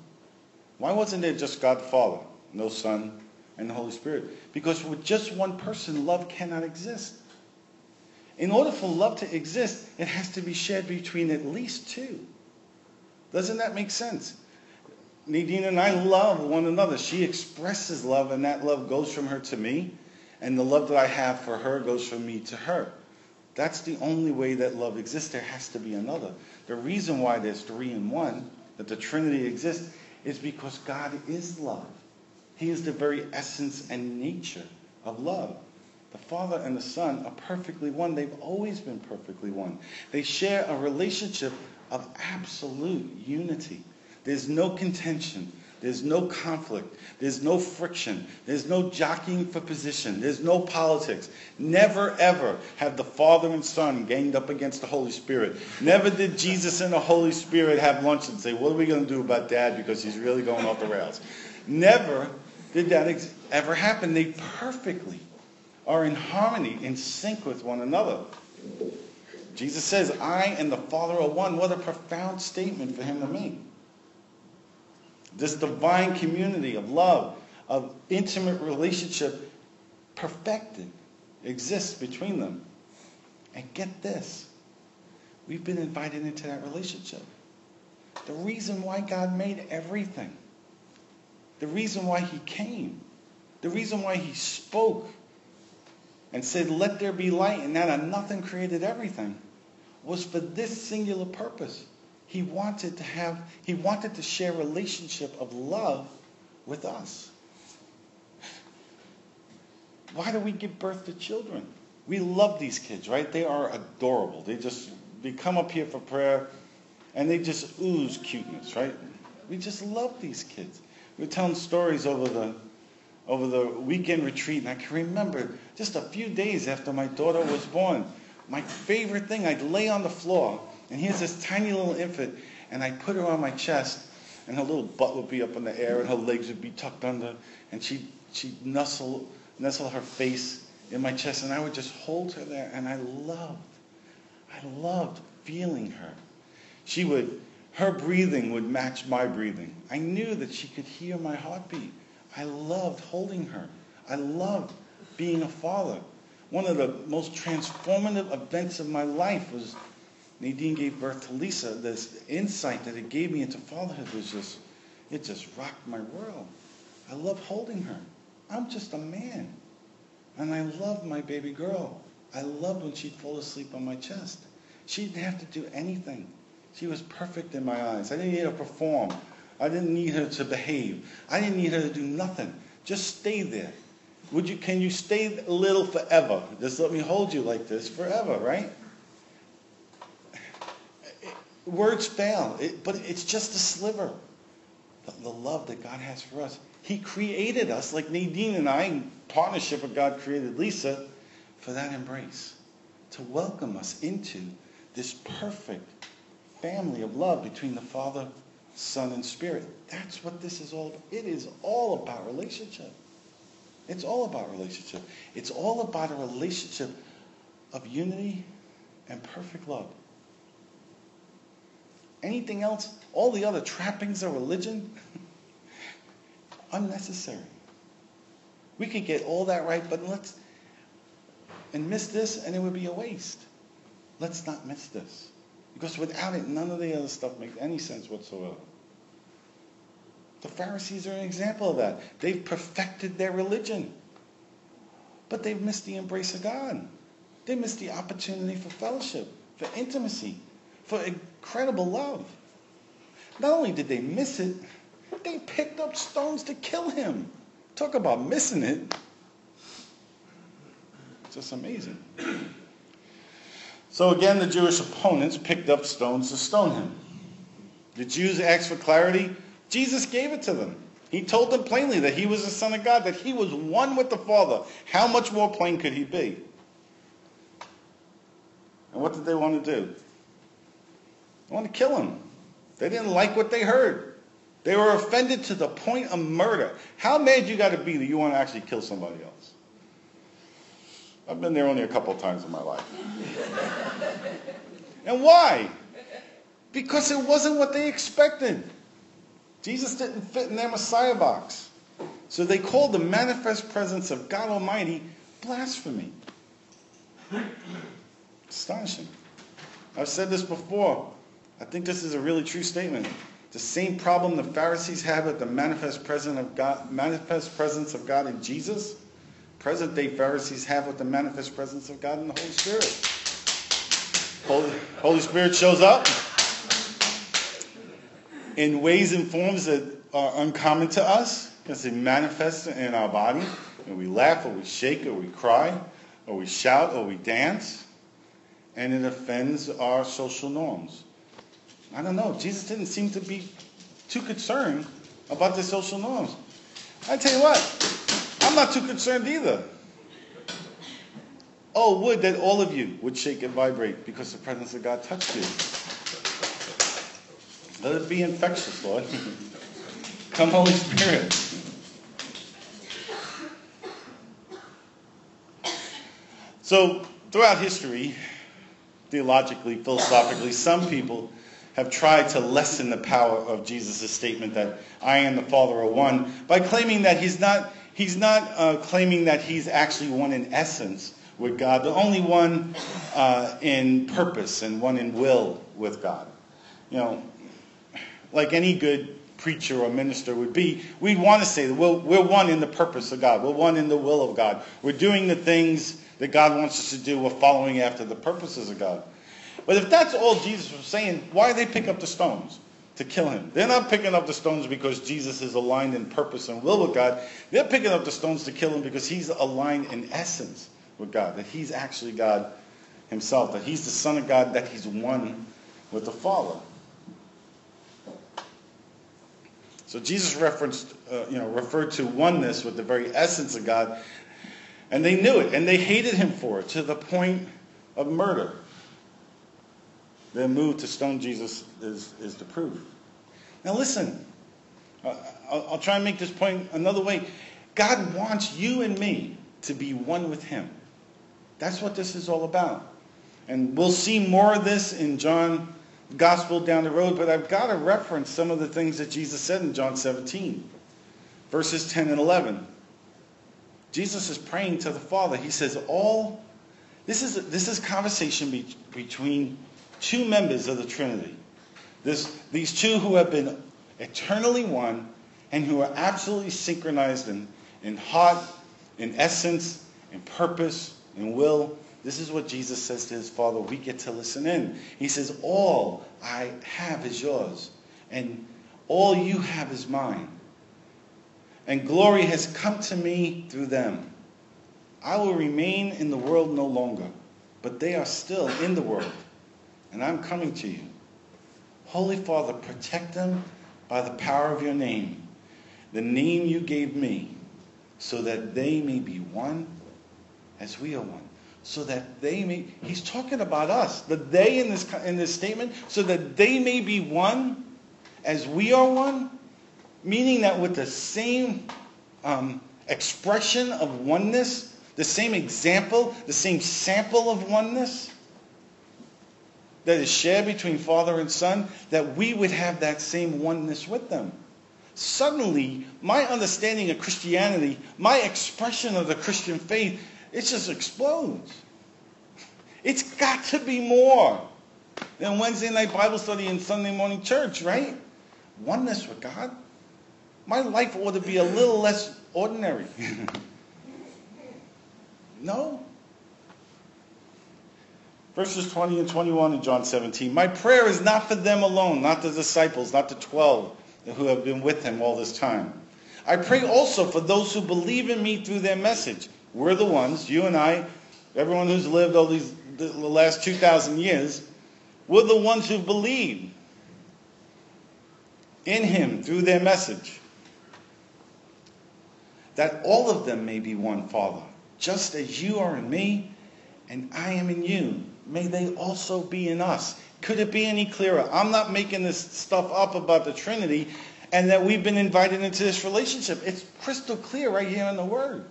Why wasn't there just God the Father, no Son, and the Holy Spirit? Because with just one person, love cannot exist. In order for love to exist, it has to be shared between at least two. Doesn't that make sense? Nadine and I love one another. She expresses love, and that love goes from her to me, and the love that I have for her goes from me to her. That's the only way that love exists. There has to be another. The reason why there's three in one, that the Trinity exists, is because God is love. He is the very essence and nature of love. The Father and the Son are perfectly one. They've always been perfectly one. They share a relationship of absolute unity. There's no contention. There's no conflict. There's no friction. There's no jockeying for position. There's no politics. Never, ever have the Father and Son ganged up against the Holy Spirit. Never did Jesus and the Holy Spirit have lunch and say, What are we going to do about Dad because he's really going off the rails? Never did that ever happen. They perfectly are in harmony, in sync with one another. Jesus says, I and the Father are one. What a profound statement for him to make. This divine community of love, of intimate relationship, perfected, exists between them. And get this we've been invited into that relationship. The reason why God made everything, the reason why He came, the reason why He spoke and said, Let there be light, and that of nothing created everything, was for this singular purpose he wanted to have, he wanted to share relationship of love with us. Why do we give birth to children? We love these kids, right? They are adorable. They just, they come up here for prayer and they just ooze cuteness, right? We just love these kids. We are telling stories over the, over the weekend retreat, and I can remember just a few days after my daughter was born, my favorite thing, I'd lay on the floor and here's this tiny little infant, and I'd put her on my chest, and her little butt would be up in the air, and her legs would be tucked under, and she'd, she'd nestle, nestle her face in my chest, and I would just hold her there, and I loved, I loved feeling her. She would, her breathing would match my breathing. I knew that she could hear my heartbeat. I loved holding her. I loved being a father. One of the most transformative events of my life was Nadine gave birth to Lisa, this insight that it gave me into fatherhood was just, it just rocked my world. I love holding her. I'm just a man. And I loved my baby girl. I loved when she'd fall asleep on my chest. She didn't have to do anything. She was perfect in my eyes. I didn't need to perform. I didn't need her to behave. I didn't need her to do nothing. Just stay there. Would you, can you stay a little forever? Just let me hold you like this forever, right? words fail, it, but it's just a sliver. The, the love that God has for us. He created us, like Nadine and I, in partnership with God, created Lisa for that embrace, to welcome us into this perfect family of love between the Father, Son, and Spirit. That's what this is all. about. It is all about relationship. It's all about relationship. It's all about a relationship of unity and perfect love. Anything else, all the other trappings of religion, unnecessary. We could get all that right, but let's and miss this, and it would be a waste. Let's not miss this. Because without it, none of the other stuff makes any sense whatsoever. The Pharisees are an example of that. They've perfected their religion. But they've missed the embrace of God. They missed the opportunity for fellowship, for intimacy, for incredible love. Not only did they miss it, they picked up stones to kill him. Talk about missing it. It's just amazing. So again, the Jewish opponents picked up stones to stone him. The Jews asked for clarity. Jesus gave it to them. He told them plainly that he was the Son of God, that he was one with the Father. How much more plain could he be? And what did they want to do? They wanted to kill him. They didn't like what they heard. They were offended to the point of murder. How mad you got to be that you want to actually kill somebody else? I've been there only a couple times in my life. and why? Because it wasn't what they expected. Jesus didn't fit in their Messiah box. So they called the manifest presence of God Almighty blasphemy. Astonishing. I've said this before. I think this is a really true statement. The same problem the Pharisees had with the manifest presence of God, manifest presence of God in Jesus, present day Pharisees have with the manifest presence of God in the Holy Spirit. Holy, Holy Spirit shows up in ways and forms that are uncommon to us because it manifests in our body. And we laugh or we shake or we cry or we shout or we dance. And it offends our social norms. I don't know. Jesus didn't seem to be too concerned about the social norms. I tell you what, not too concerned either. Oh, would that all of you would shake and vibrate because the presence of God touched you. Let it be infectious, Lord. Come, Holy Spirit. So, throughout history, theologically, philosophically, some people have tried to lessen the power of Jesus' statement that I and the Father are one by claiming that he's not, he's not uh, claiming that he's actually one in essence with God, but only one uh, in purpose and one in will with God. You know, like any good preacher or minister would be, we'd want to say that we're, we're one in the purpose of God. We're one in the will of God. We're doing the things that God wants us to do. We're following after the purposes of God. But if that's all Jesus was saying, why did they pick up the stones to kill him? They're not picking up the stones because Jesus is aligned in purpose and will with God. They're picking up the stones to kill him because he's aligned in essence with God, that he's actually God himself, that he's the Son of God, that he's one with the Father. So Jesus referenced, uh, you know, referred to oneness with the very essence of God, and they knew it, and they hated him for it to the point of murder. Their move to stone Jesus is, is the proof. Now listen, I'll, I'll try and make this point another way. God wants you and me to be one with him. That's what this is all about. And we'll see more of this in John gospel down the road, but I've got to reference some of the things that Jesus said in John 17, verses 10 and 11. Jesus is praying to the Father. He says, All this is this is conversation be, between two members of the Trinity. This, these two who have been eternally one and who are absolutely synchronized in, in heart, in essence, in purpose, in will. This is what Jesus says to his Father. We get to listen in. He says, All I have is yours, and all you have is mine. And glory has come to me through them. I will remain in the world no longer, but they are still in the world, and I'm coming to you. Holy Father, protect them by the power of your name, the name you gave me, so that they may be one as we are one. So that they may, he's talking about us, the they in this, in this statement, so that they may be one as we are one, meaning that with the same um, expression of oneness, the same example, the same sample of oneness that is shared between Father and Son, that we would have that same oneness with them. Suddenly, my understanding of Christianity, my expression of the Christian faith, it just explodes. It's got to be more than Wednesday night Bible study and Sunday morning church, right? Oneness with God. My life ought to be a little less ordinary. no? Verses 20 and 21 in John 17. My prayer is not for them alone, not the disciples, not the 12 who have been with him all this time. I pray also for those who believe in me through their message. We're the ones, you and I, everyone who's lived all these the last 2,000 years, we're the ones who believe in him through their message. That all of them may be one, Father, just as you are in me and I am in you. May they also be in us. Could it be any clearer? I'm not making this stuff up about the Trinity and that we've been invited into this relationship. It's crystal clear right here in the Word.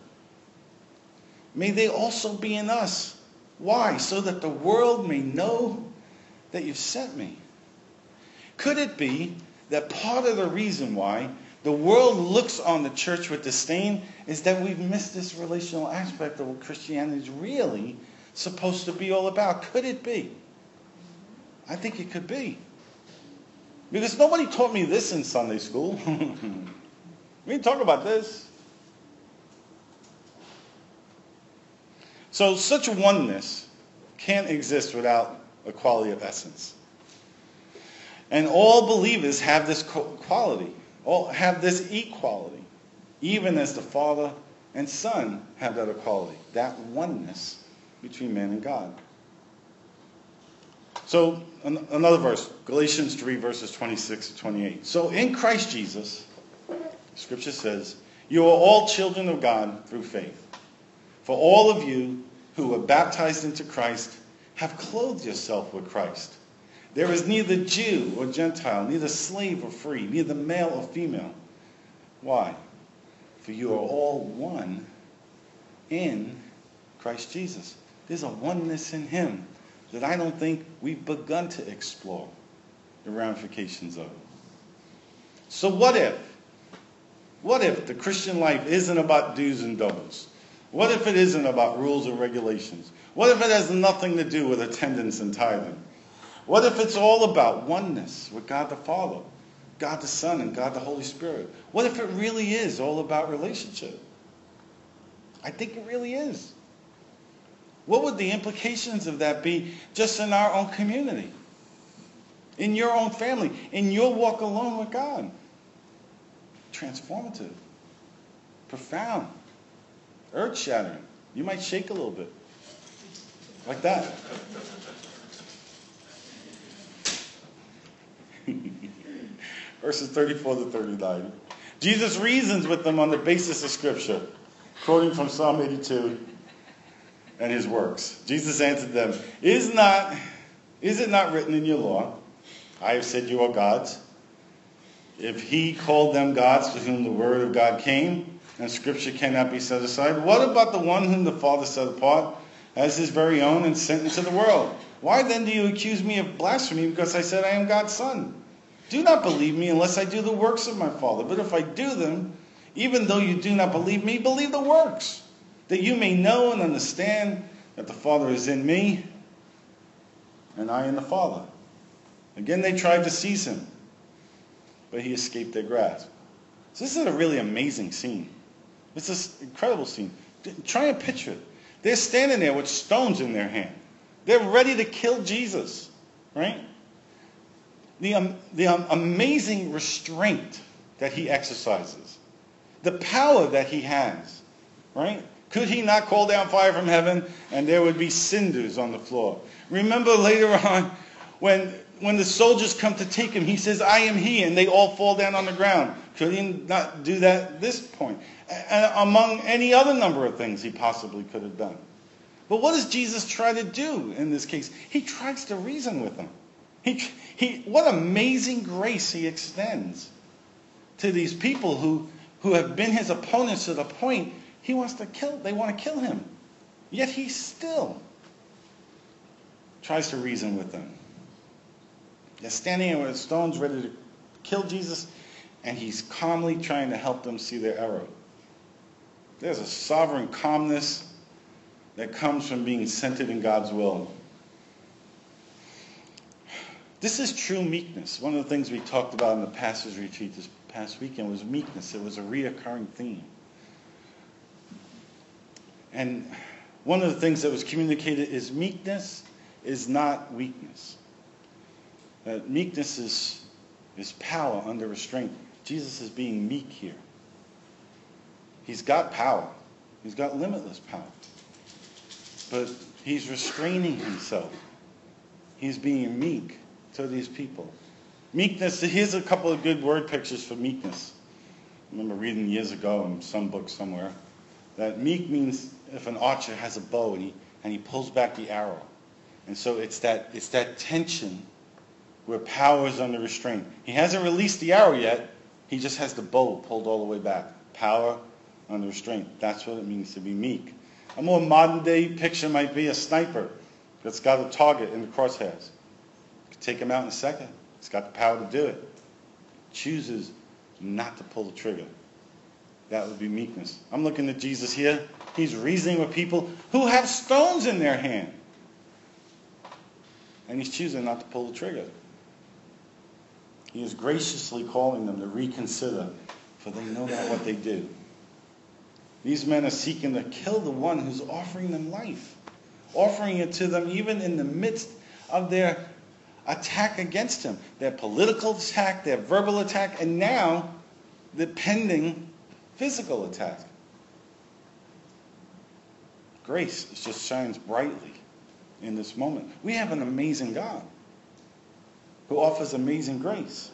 May they also be in us. Why? So that the world may know that you've sent me. Could it be that part of the reason why the world looks on the church with disdain is that we've missed this relational aspect of what Christianity is really supposed to be all about? Could it be? I think it could be. Because nobody taught me this in Sunday school. we didn't talk about this. So such oneness can't exist without a quality of essence. And all believers have this quality, all have this equality, even as the Father and Son have that equality, that oneness between man and God. So another verse, Galatians 3, verses 26 to 28. So in Christ Jesus, Scripture says, you are all children of God through faith. For all of you who were baptized into Christ have clothed yourself with Christ. There is neither Jew or Gentile, neither slave or free, neither male or female. Why? For you are all one in Christ Jesus. There's a oneness in him that I don't think we've begun to explore the ramifications of. So what if? What if the Christian life isn't about do's and don'ts? What if it isn't about rules and regulations? What if it has nothing to do with attendance and tithing? What if it's all about oneness with God the Father, God the Son, and God the Holy Spirit? What if it really is all about relationship? I think it really is. What would the implications of that be just in our own community? In your own family, in your walk alone with God? Transformative, profound, earth shattering. You might shake a little bit. Like that. Verses 34 to 39. Jesus reasons with them on the basis of Scripture, quoting from Psalm 82 and his works. Jesus answered them, is, not, is it not written in your law, I have said you are gods? If he called them gods to whom the word of God came, and scripture cannot be set aside, what about the one whom the Father set apart as his very own and sent into the world? Why then do you accuse me of blasphemy because I said I am God's son? Do not believe me unless I do the works of my Father. But if I do them, even though you do not believe me, believe the works that you may know and understand that the Father is in me and I in the Father. Again, they tried to seize him, but he escaped their grasp. So this is a really amazing scene. It's this incredible scene. Try and picture it. They're standing there with stones in their hand. They're ready to kill Jesus, right? The, um, the um, amazing restraint that he exercises, the power that he has, right? Could he not call down fire from heaven and there would be cinders on the floor? Remember later on when when the soldiers come to take him, he says, I am he, and they all fall down on the ground. Could he not do that at this point? And among any other number of things he possibly could have done. But what does Jesus try to do in this case? He tries to reason with them. He, he, what amazing grace he extends to these people who, who have been his opponents to the point he wants to kill, they want to kill him. Yet he still tries to reason with them. They're standing with stones ready to kill Jesus, and he's calmly trying to help them see their error. There's a sovereign calmness that comes from being centered in God's will. This is true meekness. One of the things we talked about in the pastor's retreat this past weekend was meekness. It was a reoccurring theme. And one of the things that was communicated is meekness is not weakness. Uh, meekness is, is power under restraint. Jesus is being meek here. He's got power. He's got limitless power. But he's restraining himself. He's being meek to these people. Meekness, here's a couple of good word pictures for meekness. I remember reading years ago in some book somewhere that meek means if an archer has a bow and he, and he pulls back the arrow. And so it's that, it's that tension where power is under restraint. He hasn't released the arrow yet. He just has the bow pulled all the way back. Power under restraint. That's what it means to be meek. A more modern day picture might be a sniper that's got a target in the crosshairs. Can take him out in a second. He's got the power to do it. Chooses not to pull the trigger. That would be meekness. I'm looking at Jesus here. He's reasoning with people who have stones in their hand. And he's choosing not to pull the trigger. He is graciously calling them to reconsider, for they know not what they do. These men are seeking to kill the one who's offering them life, offering it to them even in the midst of their attack against him, their political attack, their verbal attack, and now the pending physical attack. Grace just shines brightly in this moment. We have an amazing God who offers amazing grace.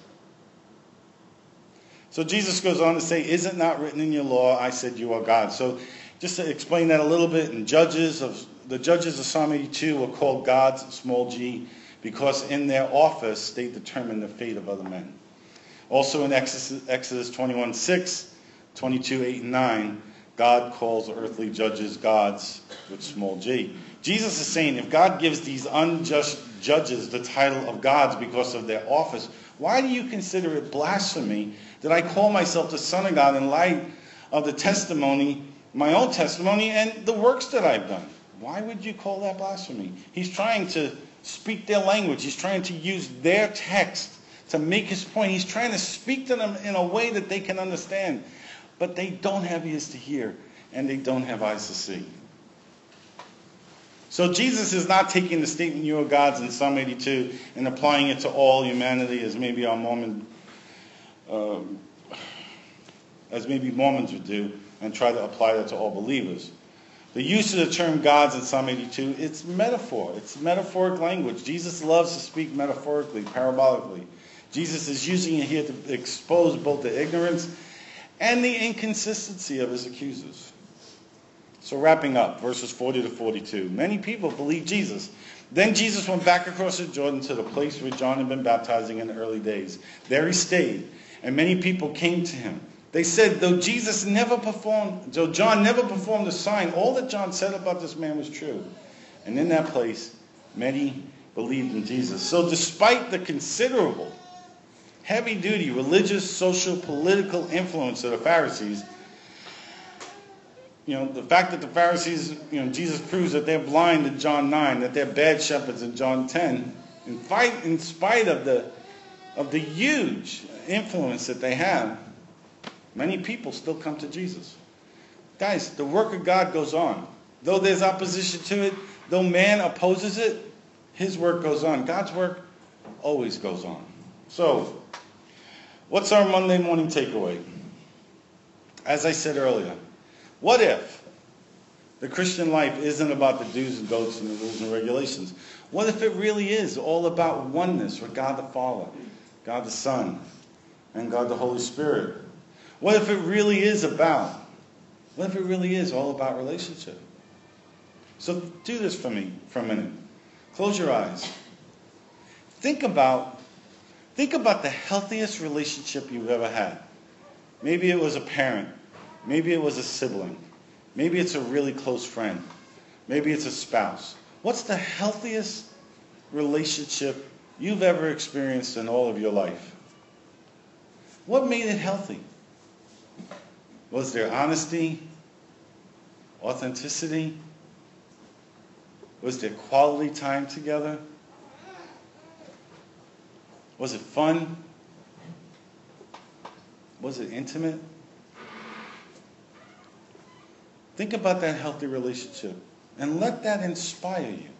So Jesus goes on to say, Is it not written in your law, I said you are God? So just to explain that a little bit, in Judges of the judges of Psalm 82 were called gods, small g, because in their office they determine the fate of other men. Also in Exodus, Exodus 21 6, 22 8 and 9, God calls earthly judges gods with small g. Jesus is saying if God gives these unjust judges the title of gods because of their office, why do you consider it blasphemy that I call myself the Son of God in light of the testimony, my own testimony, and the works that I've done? Why would you call that blasphemy? He's trying to speak their language. He's trying to use their text to make his point. He's trying to speak to them in a way that they can understand. But they don't have ears to hear, and they don't have eyes to see. So Jesus is not taking the statement, you are gods in Psalm 82, and applying it to all humanity as maybe our Mormon, um, as maybe Mormons would do, and try to apply that to all believers. The use of the term gods in Psalm 82, it's metaphor. It's metaphoric language. Jesus loves to speak metaphorically, parabolically. Jesus is using it here to expose both the ignorance and the inconsistency of his accusers. So wrapping up, verses 40 to 42. Many people believed Jesus. Then Jesus went back across the Jordan to the place where John had been baptizing in the early days. There he stayed, and many people came to him. They said, though Jesus never performed, though John never performed a sign, all that John said about this man was true. And in that place, many believed in Jesus. So despite the considerable, heavy duty religious, social, political influence of the Pharisees, you know, the fact that the Pharisees, you know, Jesus proves that they're blind in John 9, that they're bad shepherds in John 10, in, fight, in spite of the, of the huge influence that they have, many people still come to Jesus. Guys, the work of God goes on. Though there's opposition to it, though man opposes it, his work goes on. God's work always goes on. So, what's our Monday morning takeaway? As I said earlier, what if The Christian life isn't about the do's and don'ts and the rules and regulations. What if it really is all about oneness with God the Father, God the Son, and God the Holy Spirit? What if it really is about, what if it really is all about relationship? So do this for me for a minute. Close your eyes. Think about, think about the healthiest relationship you've ever had. Maybe it was a parent. Maybe it was a sibling. Maybe it's a really close friend. Maybe it's a spouse. What's the healthiest relationship you've ever experienced in all of your life? What made it healthy? Was there honesty? Authenticity? Was there quality time together? Was it fun? Was it intimate? Think about that healthy relationship and let that inspire you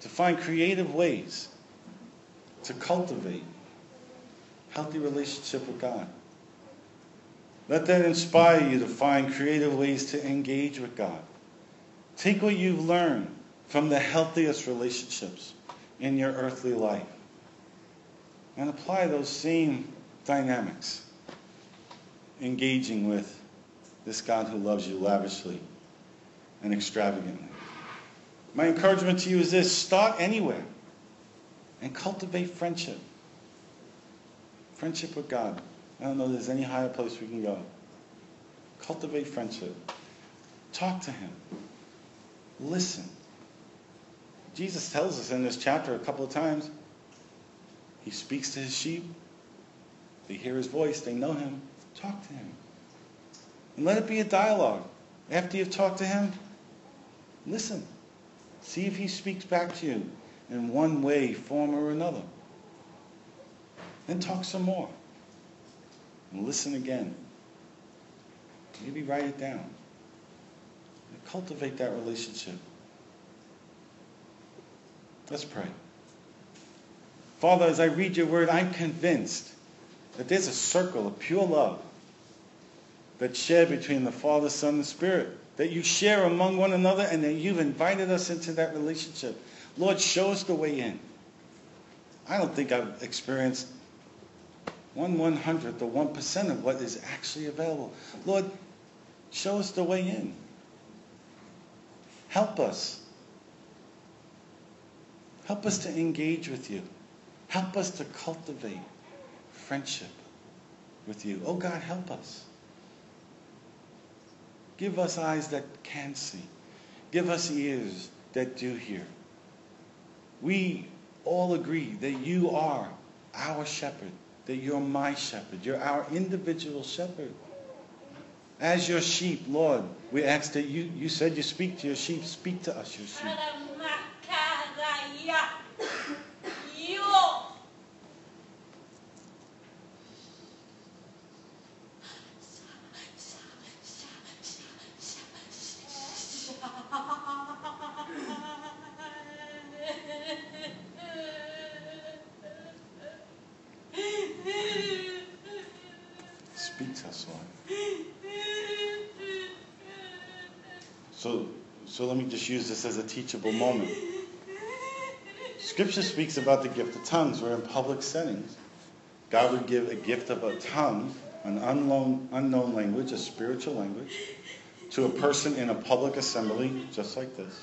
to find creative ways to cultivate healthy relationship with God. Let that inspire you to find creative ways to engage with God. Take what you've learned from the healthiest relationships in your earthly life and apply those same dynamics, engaging with this God who loves you lavishly and extravagantly. My encouragement to you is this start anywhere and cultivate friendship. Friendship with God. I don't know there's any higher place we can go. Cultivate friendship. Talk to Him. Listen. Jesus tells us in this chapter a couple of times He speaks to His sheep. They hear His voice, they know Him. Talk to Him. And let it be a dialogue. After you've talked to Him, listen. See if He speaks back to you in one way, form, or another. Then talk some more. And listen again. Maybe write it down. And cultivate that relationship. Let's pray. Father, as I read your word, I'm convinced that there's a circle of pure love that's shared between the Father, Son, and Spirit, that you share among one another, and that you've invited us into that relationship. Lord, show us the way in. I don't think I've experienced one one hundredth or one percent of what is actually available. Lord, show us the way in. Help us. Help us to engage with you. Help us to cultivate friendship with you. Oh God, help us. Give us eyes that can see. Give us ears that do hear. We all agree that you are our shepherd, that you're my shepherd. You're our individual shepherd. As your sheep, Lord, we ask that you, you said you speak to your sheep, speak to us, your sheep. Use this as a teachable moment. Scripture speaks about the gift of tongues, where in public settings, God would give a gift of a tongue, an unknown, unknown language, a spiritual language, to a person in a public assembly, just like this.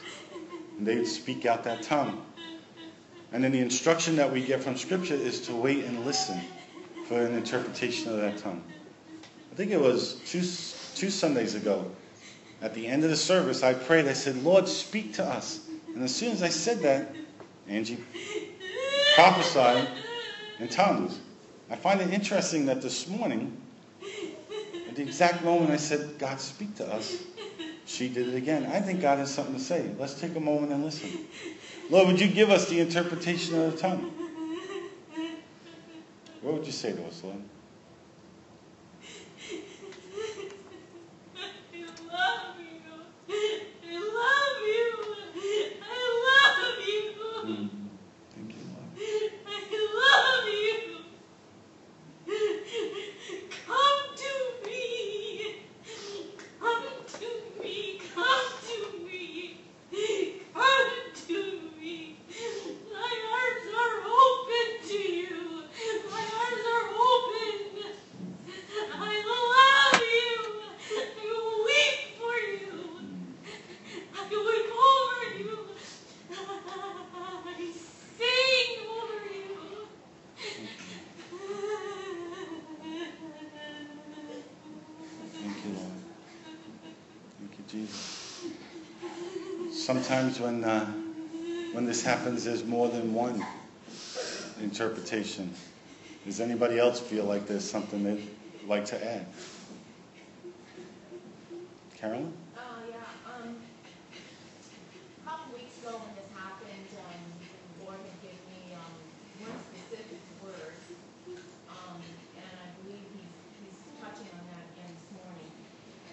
And they would speak out that tongue. And then the instruction that we get from Scripture is to wait and listen for an interpretation of that tongue. I think it was two, two Sundays ago. At the end of the service, I prayed. I said, Lord, speak to us. And as soon as I said that, Angie prophesied in tongues. I find it interesting that this morning, at the exact moment I said, God, speak to us, she did it again. I think God has something to say. Let's take a moment and listen. Lord, would you give us the interpretation of the tongue? What would you say to us, Lord? When, uh, when this happens, there's more than one interpretation. Does anybody else feel like there's something they'd like to add? Carolyn? Uh, yeah, um, a couple weeks ago when this happened, um, the Lord had given me, um, one specific word. Um, and I believe he's, he's touching on that again this morning.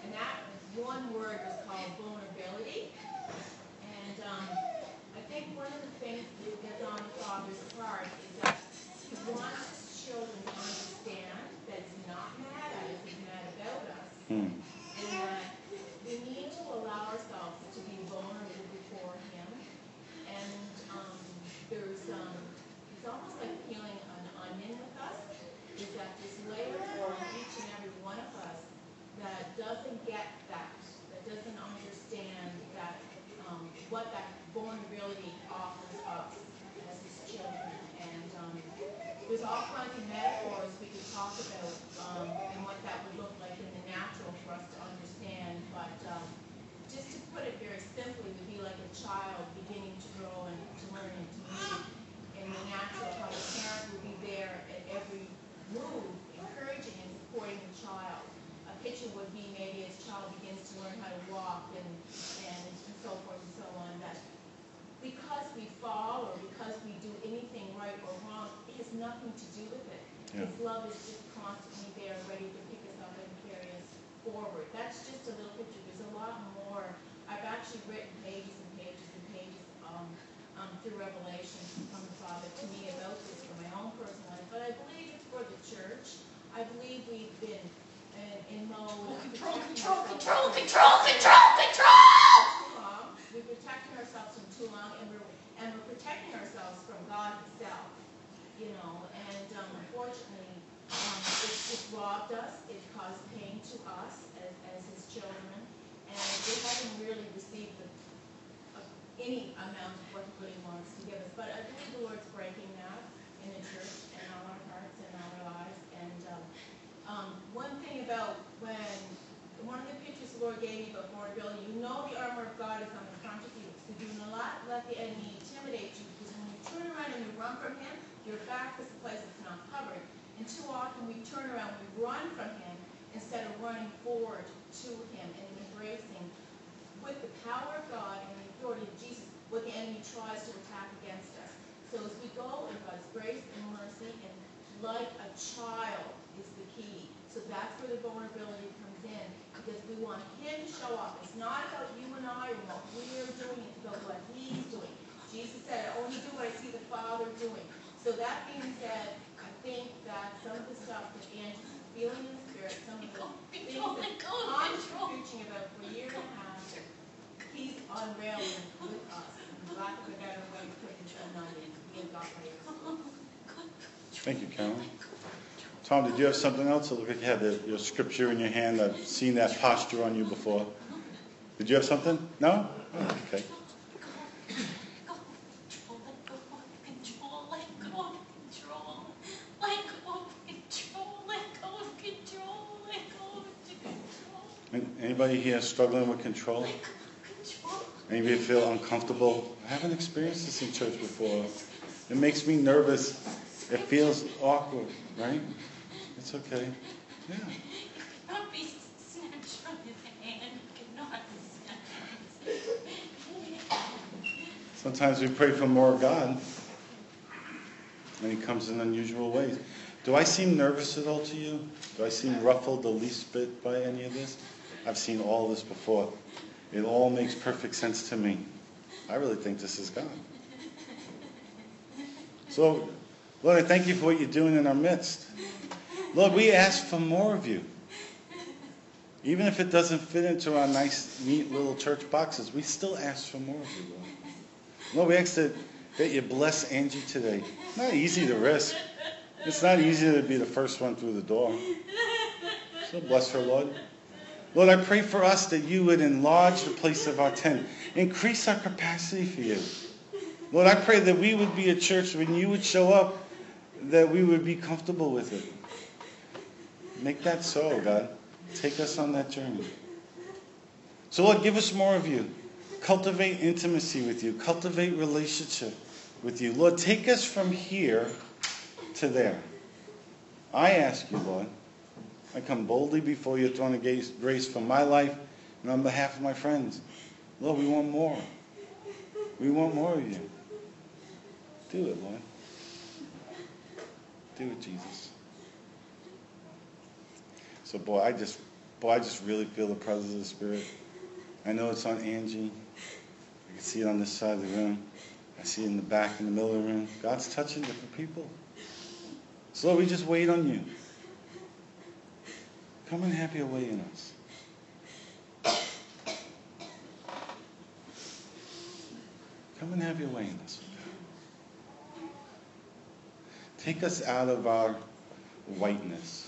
And that one word was called vulnerability. And, um, I think one of the things that gets on the Father's heart is that he wants his children to understand that he's not mad at us, he's mad about us. Hmm. And that we need to allow ourselves to be vulnerable before Him. And um, there's, um, it's almost like peeling an onion with us, is that this layer on each and every one of us that doesn't get that, that doesn't understand that, um, what that vulnerability offers us as His children. And um, there's all kinds of metaphors we could talk about, um, and what that would look like in the natural for us to understand, but, um, just to put it very simply, would be like a child beginning to grow and to learn and to move. In the natural, how the parent would be there at every move, encouraging and supporting the child. A picture would be maybe as child begins to learn how to walk and, and so forth and so on, that because we fall or because we do anything right or wrong, it has nothing to do with it. Yeah. His love is just constantly there, ready to pick us up and carry us forward. That's just a little picture. There's a lot more. I've actually written pages and pages and pages um, um, through Revelation from the Father to me about this for my own personal life. But I believe it's for the church. I believe we've been in, in mode of Control, protecting control, control, control, too long. We're protecting ourselves from too long, and we're, and we're protecting ourselves from God himself, you know, and um, unfortunately, um, it's just robbed us, it caused pain to us as, as his children, and we haven't really received the, uh, any amount of what he really wants to give us, but I believe the Lord's breaking that in the church and all our hearts and all our lives, and, um, um, one thing about when one of the pictures Lord gave me you know the armor of God is on the front of you. So do not let the enemy intimidate you, because when you turn around and you run from him, your back is the place that's not covered. And too often we turn around, we run from him instead of running forward to him and embracing with the power of God and the authority of Jesus what the enemy tries to attack against us. So as we go in God's grace and mercy and like a child is the key. So that's where the vulnerability comes in because we want him to show up. It's not about you and I and what we're doing, it's about what he's doing. Jesus said, I only do what I see the Father doing. So that being said, I think that some of the stuff that Angie's feeling in the spirit, some of the Control, things control, that control, Tom's been preaching about for a year and a half, he's unrailing with us. For lack of a better way to put it, he's united. We have got Thank you, Carolyn. Tom, did you have something else? It looked like you had the, your scripture in your hand. I've seen that posture on you before. Did you have something? No? Okay. Anybody here struggling with control. Anybody feel uncomfortable? I haven't experienced this in church before. It makes me nervous. It feels awkward, right? It's okay. Yeah. Not be snatched from his hand, cannot. Sometimes we pray for more of God, and He comes in unusual ways. Do I seem nervous at all to you? Do I seem ruffled the least bit by any of this? I've seen all this before. It all makes perfect sense to me. I really think this is God. So, Lord, I thank you for what you're doing in our midst. Lord, we ask for more of you. Even if it doesn't fit into our nice, neat little church boxes, we still ask for more of you, Lord. Lord, we ask that, that you bless Angie today. It's Not easy to risk. It's not easy to be the first one through the door. So bless her, Lord. Lord, I pray for us that you would enlarge the place of our tent, increase our capacity for you. Lord, I pray that we would be a church when you would show up, that we would be comfortable with it. Make that so, God. Take us on that journey. So, Lord, give us more of you. cultivate intimacy with you, cultivate relationship with you. Lord, take us from here to there. I ask you, Lord, I come boldly before your throne of grace for my life and on behalf of my friends. Lord, we want more. We want more of you. Do it, Lord. Do it, Jesus. So, boy, I just, boy, I just really feel the presence of the Spirit. I know it's on Angie. I can see it on this side of the room. I see it in the back, in the middle of the room. God's touching different people. So, Lord, we just wait on you. Come and have your way in us. Come and have your way in us. Take us out of our whiteness.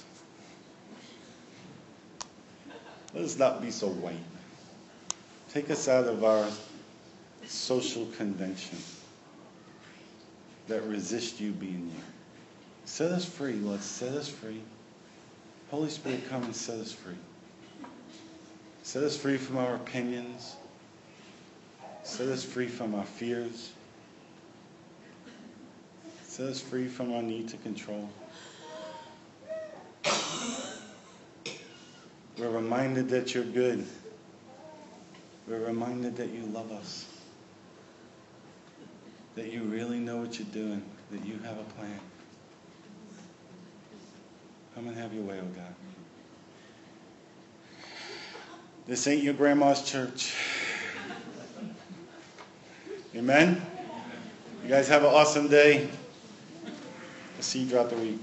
Let us not be so white. Take us out of our social convention that resist you being you. Set us free, Lord. Set us free. Holy Spirit, come and set us free. Set us free from our opinions. Set us free from our fears. Set us free from our need to control. We're reminded that you're good. We're reminded that you love us. That you really know what you're doing. That you have a plan. Come and have your way, oh God. This ain't your grandma's church. Amen? You guys have an awesome day. I'll see you throughout the week.